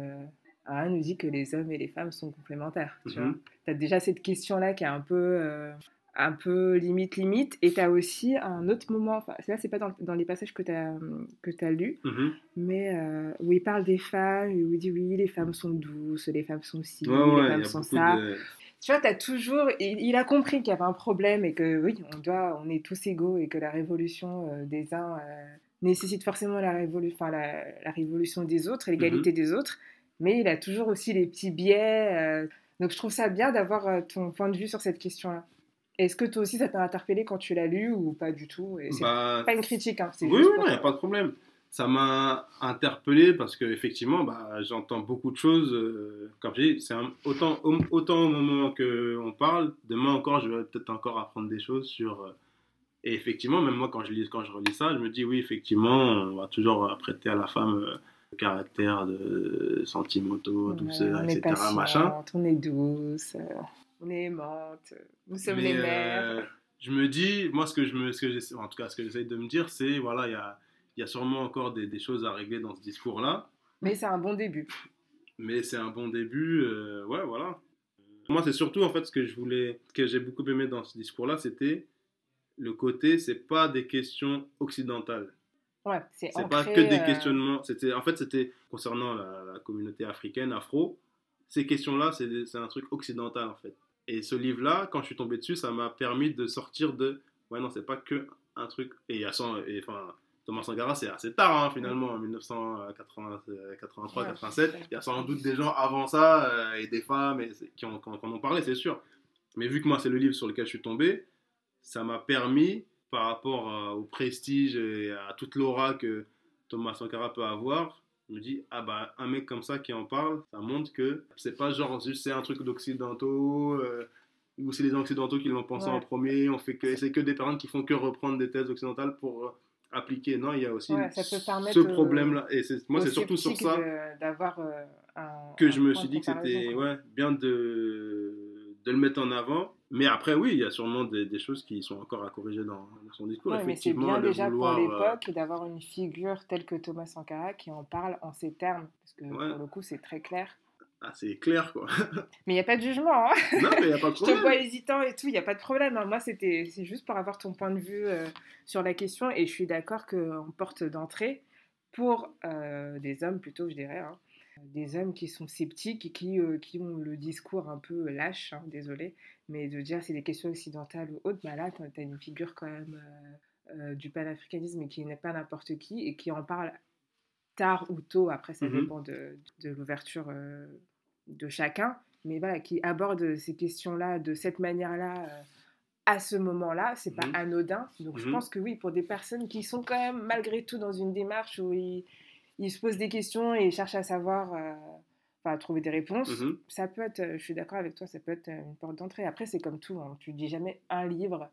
Ara nous dit que les hommes et les femmes sont complémentaires. Tu mhm. as déjà cette question-là qui est un peu un peu limite limite. Et tu as aussi un autre moment enfin là c'est pas dans, dans, les passages que tu as que as lus mm-hmm. mais euh, où il parle des femmes où il dit oui les femmes sont douces les femmes sont ci les femmes sont ça. tu vois tu as toujours il, a compris qu'il y avait un problème et que oui on doit on est tous égaux et que la révolution euh, des uns euh, nécessite forcément la, révolution la, la, révolution des autres l'égalité mm-hmm. des autres. Mais il a toujours aussi les petits biais donc je trouve ça bien d'avoir ton point de vue sur cette question là est-ce que toi aussi ça t'a interpellé quand tu l'as lu ou pas du tout C'est bah, pas une critique. Hein, oui, oui, il n'y a pas de problème. ça m'a interpellé parce que effectivement, bah, j'entends beaucoup de choses. Euh, comme je dis, c'est autant, autant au moment qu'on parle, demain encore, je vais peut-être encore apprendre des choses sur. Euh, et effectivement, même moi, quand je, lis, quand je relis ça, je me dis, oui, effectivement, on va toujours prêter à la femme euh, le caractère de sentimentaux, douceur, etc. machin. On est douce, on est aimante, nous sommes les mères. je me dis, moi, ce que je me, ce que en tout cas, ce que j'essaie de me dire, c'est, voilà, il y a y a sûrement encore des, des, choses à régler dans ce discours-là. Mais c'est un bon début. Mais c'est un bon début, euh, ouais, voilà. Moi, c'est surtout, en fait, ce que je voulais, ce que j'ai beaucoup aimé dans ce discours-là, c'était le côté, c'est pas des questions occidentales. Ouais, c'est pas que des euh, questionnements. C'était, en fait, c'était concernant la, communauté africaine, afro. Ces questions-là, c'est un truc occidental, en fait. Et ce livre-là, quand je suis tombé dessus, ça m'a permis de sortir de. Ouais, non, c'est pas que un truc. Et il y a et, enfin, Thomas Sankara, c'est assez tard hein, finalement, en 1983-87. Il y a sans doute des gens avant ça euh, et des femmes et, qui, en ont parlé, c'est sûr. Mais vu que moi, c'est le livre sur lequel je suis tombé, ça m'a permis, par rapport euh, au prestige et à toute l'aura que Thomas Sankara peut avoir, je me dis, ah bah, un mec comme ça qui en parle, ça montre que c'est pas genre juste c'est un truc d'occidentaux. Euh, ou c'est les occidentaux qui l'ont pensé en premier, on fait que c'est que des personnes qui font que reprendre des thèses occidentales pour appliquer. Non, il y a aussi ce problème-là. Et moi, c'est surtout sur ça euh, que je me suis dit que c'était ouais, bien de, de le mettre en avant. Mais après, oui, il y a sûrement des, choses qui sont encore à corriger dans, son discours. mais c'est bien déjà pour euh, l'époque d'avoir une figure telle que Thomas Sankara qui en parle en ces termes. Parce que pour le coup, c'est très clair c'est clair, quoi. <laughs> mais il n'y a pas de jugement. Hein. Non, mais il n'y <laughs> a pas de problème. Je te vois hésitant et tout, il n'y a pas de problème. Moi, c'était, c'est juste pour avoir ton point de vue euh, sur la question. Et je suis d'accord qu'en porte d'entrée, pour euh, des hommes plutôt, je dirais, hein, des hommes qui sont sceptiques et qui, euh, qui ont le discours un peu lâche, désolé, mais de dire c'est des questions occidentales ou autres, bah là, tu as une figure quand même du panafricanisme et qui n'est pas n'importe qui et qui en parle tard ou tôt, après ça mm-hmm. dépend de, de l'ouverture de chacun, mais voilà, qui aborde ces questions-là de cette manière-là euh, à ce moment-là, c'est pas mmh anodin. Donc je mmh pense que oui, pour des personnes qui sont quand même malgré tout dans une démarche où ils, se posent des questions et cherchent à savoir, euh, enfin à trouver des réponses, mmh ça peut être, je suis d'accord avec toi, ça peut être une porte d'entrée. Après, c'est comme tout, hein, tu dis jamais un livre.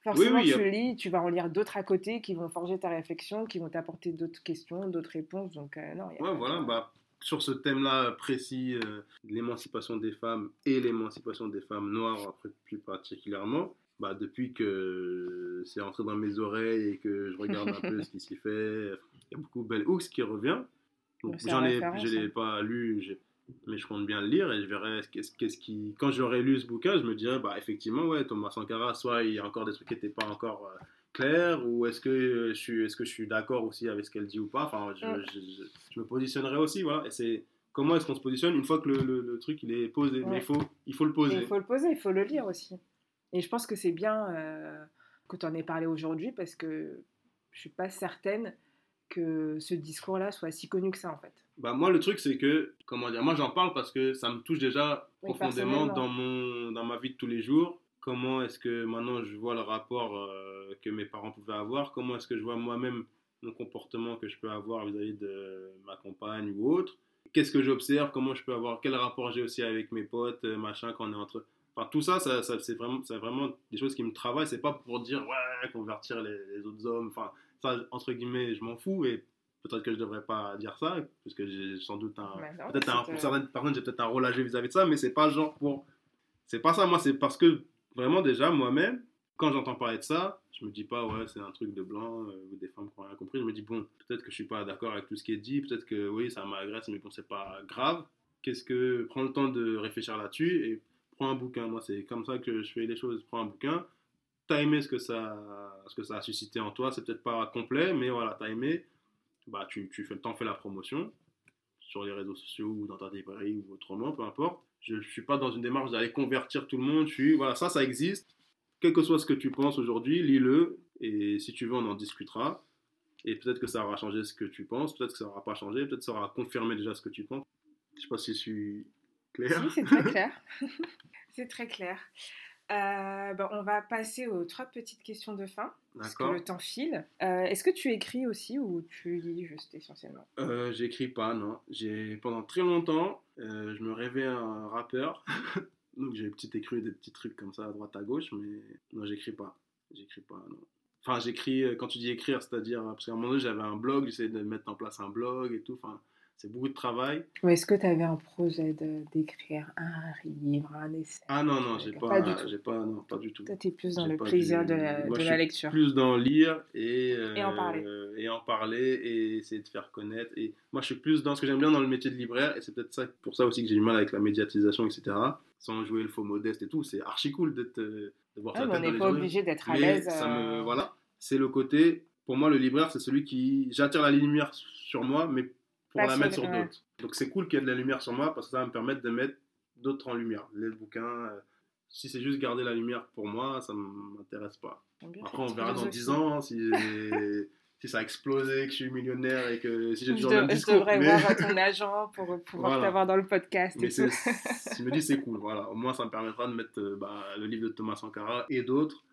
Forcément, tu lis, tu vas en lire d'autres à côté qui vont forger ta réflexion, qui vont t'apporter d'autres questions, d'autres réponses. Donc, euh, non, ouais, voilà, bah, sur ce thème-là précis, euh, l'émancipation des femmes et l'émancipation des femmes noires plus particulièrement, bah, depuis que c'est entré dans mes oreilles et que je regarde un peu ce qui s'y fait, il y a beaucoup Bell Hooks qui revient. j'en ai, je l'ai hein. pas lu, mais je compte bien le lire et je verrai qu'est-ce, qu'est-ce qui, quand j'aurai lu ce bouquin, je me dirais, bah effectivement, ouais, Thomas Sankara, soit il y a encore des trucs qui n'étaient pas encore euh, clair ou est-ce que je suis, est-ce que je suis d'accord aussi avec ce qu'elle dit ou pas? Enfin, je, je, me positionnerai aussi, voilà. Et c'est comment est-ce qu'on se positionne une fois que le, le, truc il est posé? Mais il faut, il faut le poser. il faut le poser, il faut le lire aussi. Et je pense que c'est bien euh, que tu en aies parlé aujourd'hui parce que je suis pas certaine que ce discours-là soit si connu que ça en fait. Bah moi le truc c'est que comment dire moi j'en parle parce que ça me touche déjà profondément dans mon dans ma vie de tous les jours. Comment est-ce que maintenant je vois le rapport euh, que mes parents pouvaient avoir, comment est-ce que je vois moi-même mon comportement que je peux avoir vis-à-vis de ma compagne ou autre, qu'est-ce que j'observe, comment je peux avoir, quel rapport j'ai aussi avec mes potes, euh, machin, quand on est entre... Enfin, tout ça, ça, c'est vraiment, vraiment des choses qui me travaillent, c'est pas pour dire, ouais, convertir les, autres hommes, enfin, ça, entre guillemets, je m'en fous, et peut-être que je devrais pas dire ça, parce que j'ai sans doute un... peut-être un, pour certaines personnes, j'ai peut-être un rôle à jouer vis-à-vis de ça, mais c'est pas genre pour... C'est pas ça, moi, c'est parce que vraiment déjà moi-même, quand j'entends parler de ça, je me dis pas ouais c'est un truc de blanc euh, ou des femmes qui n'ont rien compris. Je me dis bon peut-être que je suis pas d'accord avec tout ce qui est dit, peut-être que oui ça m'agresse mais bon c'est pas grave. Qu'est-ce que prends le temps de réfléchir là-dessus et prends un bouquin. Moi c'est comme ça que je fais les choses. Prends un bouquin. T'as aimé ce que ça ce que ça a suscité en toi. C'est peut-être pas complet mais voilà t'as aimé. Bah tu tu fais t'en fais la promotion sur les réseaux sociaux ou dans ta librairie ou autrement peu importe je ne suis pas dans une démarche d'aller convertir tout le monde. Je suis, voilà, ça, ça existe. Quel que soit ce que tu penses aujourd'hui, lis-le. Et si tu veux, on en discutera. Et peut-être que ça aura changé ce que tu penses. Peut-être que ça n'aura pas changé. Peut-être que ça aura confirmé déjà ce que tu penses. Je sais pas si je suis clair. Si, c'est très <laughs> clair. <laughs> c'est très clair. Euh, ben, on va passer aux trois petites questions de fin, parce que le temps file. Euh, est-ce que tu écris aussi ou tu lis juste essentiellement? Euh, J'écris pas, non. J'ai pendant très longtemps, je me rêvais un rappeur, <laughs> donc j'ai petit écrit des petits trucs comme ça à droite à gauche, mais non, j'écris pas. J'écris pas, non. Enfin, j'écris quand tu dis écrire, c'est-à-dire parce qu'à un moment donné j'avais un blog, j'essayais de mettre en place un blog et tout. Enfin, c'est beaucoup de travail. Est-ce que tu avais un projet d'écrire un livre, un essai? Ah non, non, j'ai pas, pas, du tout. Pas, non, pas du tout. Toi, tu es plus dans le plaisir de, la, de la lecture. plus dans lire et, et en parler. Euh, et en parler et essayer de faire connaître. Et moi, je suis plus dans ce que j'aime bien dans le métier de libraire et c'est peut-être ça, pour ça aussi que j'ai du mal avec la médiatisation, etc. Sans jouer le faux modeste et tout. C'est archi cool d'être, de voir On n'est pas obligé d'être à l'aise. Me, euh. voilà, c'est le côté. Pour moi, le libraire, c'est celui qui. J'attire la lumière sur moi, mais pour la mettre sur d'autres. Donc c'est cool qu'il y ait de la lumière sur moi parce que ça va me permettre de mettre d'autres en lumière. Les bouquins, euh, si c'est juste garder la lumière pour moi, ça ne m'intéresse pas. Après, on verra dans 10 ans si, <laughs> si, ça a explosé, que je suis millionnaire et que si j'ai toujours le même discours. Je devrais voir <laughs> ton agent pour pouvoir t'avoir dans le podcast. Mais je me dis c'est cool, voilà. Au moins, ça me permettra de mettre euh, bah, le livre de Thomas Sankara et d'autres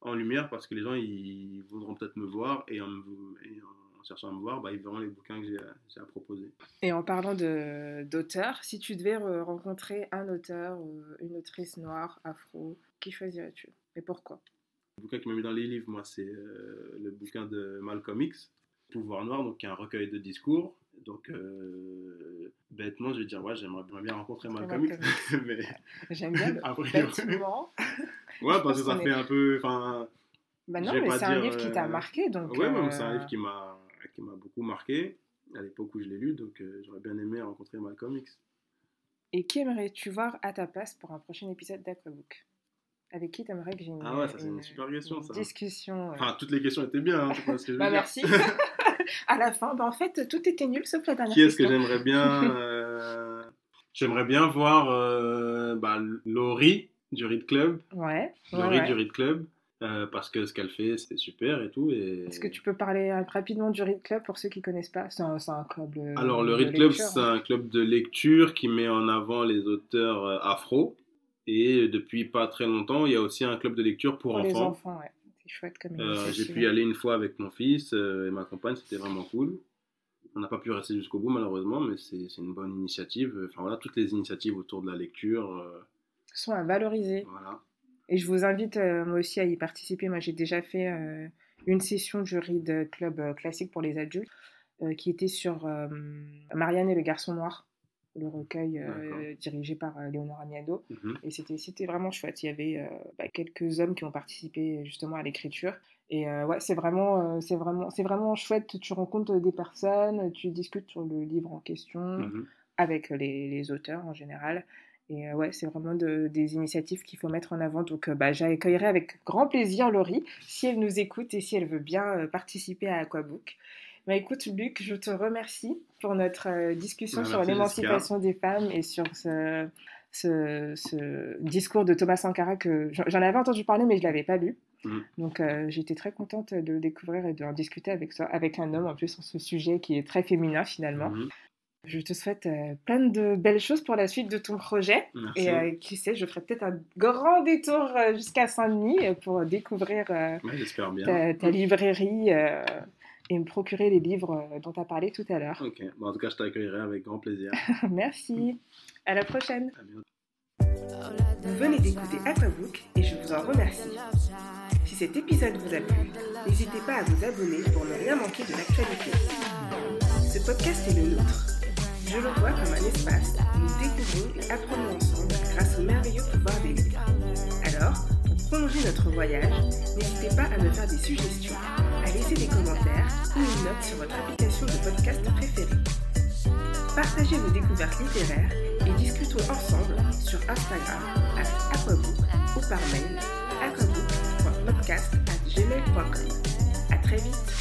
en lumière parce que les gens ils voudront peut-être me voir et en, et en cherchant à me voir, bah, ils verront les bouquins que j'ai à, proposer. Et en parlant d'auteur, si tu devais rencontrer un auteur ou une autrice noire, afro, qui choisirais-tu Et pourquoi? Le bouquin qui m'a mis dans les livres, moi, c'est euh, le bouquin de Malcolm X, Pouvoir Noir, donc qui est un recueil de discours. Donc, euh, bêtement, je vais dire, ouais, j'aimerais bien rencontrer Malcolm X. <laughs> mais... <laughs> J'aime bien le <laughs> bêtement. ouais, parce que ça fait un peu. Bah non, mais c'est un livre qui t'a euh, marqué. Donc, ouais, euh... c'est un livre qui m'a qui m'a beaucoup marqué à l'époque où je l'ai lu, donc euh, j'aurais bien aimé rencontrer Malcolm X. Et qui aimerais-tu voir à ta place pour un prochain épisode d'Aquabook Avec qui t'aimerais que j'ai une, ah ouais, ça, c'est une, super question, ça. discussion Enfin, toutes les questions étaient bien, hein, je pense que je <laughs> bah, merci. <laughs> à la fin, bah, en fait, tout était nul sauf la dernière Qui est-ce que j'aimerais bien <laughs> euh, J'aimerais bien voir euh, bah, Laurie du Read Club. Ouais. Laurie du Read Club. Euh, parce que ce qu'elle fait, c'est super et tout. Et... Est-ce que tu peux parler euh, rapidement du Read Club pour ceux qui connaissent pas? C'est un, un, club. Euh, Alors, le Read Club, c'est un club de lecture qui met en avant les auteurs afro. Et depuis pas très longtemps, il y a aussi un club de lecture pour, pour enfants. Les enfants, ouais. C'est chouette comme J'ai pu y aller une fois avec mon fils et ma compagne, c'était vraiment cool. On n'a pas pu rester jusqu'au bout, malheureusement, mais c'est une bonne initiative. Enfin voilà, toutes les initiatives autour de la lecture. sont à valoriser. Voilà. Et je vous invite euh, moi aussi à y participer. Moi, j'ai déjà fait euh, une session jury de club euh, classique pour les adultes qui était sur Marianne et le garçon noir, le recueil dirigé par Léonore Amiado. Mhm. Et c'était vraiment chouette. Il y avait bah, quelques hommes qui ont participé justement à l'écriture. Et ouais, c'est vraiment, c'est vraiment, c'est vraiment chouette. Tu rencontres des personnes, tu discutes sur le livre en question mhm. avec les, les, auteurs en général. Et euh, ouais, c'est vraiment des initiatives qu'il faut mettre en avant. Donc, euh, bah, j'accueillerai avec grand plaisir Laurie si elle nous écoute et si elle veut bien euh, participer à Aquabook. Bah, écoute, Luc, je te remercie pour notre discussion sur l'émancipation des femmes et sur ce, ce, discours de Thomas Sankara que j'en avais entendu parler, mais je ne l'avais pas lu. Mmh. Donc, j'étais très contente de le découvrir et d'en discuter avec, toi, avec un homme en plus sur ce sujet qui est très féminin finalement. Mmh. Je te souhaite euh, plein de belles choses pour la suite de ton projet. Et euh, qui sait, je ferai peut-être un grand détour euh, jusqu'à Saint-Denis pour découvrir ta, librairie et me procurer les livres dont tu as parlé tout à l'heure. Ok, en tout cas, je t'accueillerai avec grand plaisir. <laughs> Merci. À la prochaine. vous venez d'écouter Aquabook et je vous en remercie. Si cet épisode vous a plu, n'hésitez pas à vous abonner pour ne rien manquer de l'actualité. Ce podcast est le nôtre. Je le vois comme un espace où nous découvrons et apprenons ensemble grâce au merveilleux pouvoir des livres. Alors, pour prolonger notre voyage, n'hésitez pas à me faire des suggestions, à laisser des commentaires ou une note sur votre application de podcast préférée. Partagez vos découvertes littéraires et discutons ensemble sur Instagram à Aquabook ou par mail aquabook.podcast.gmail.com. À très vite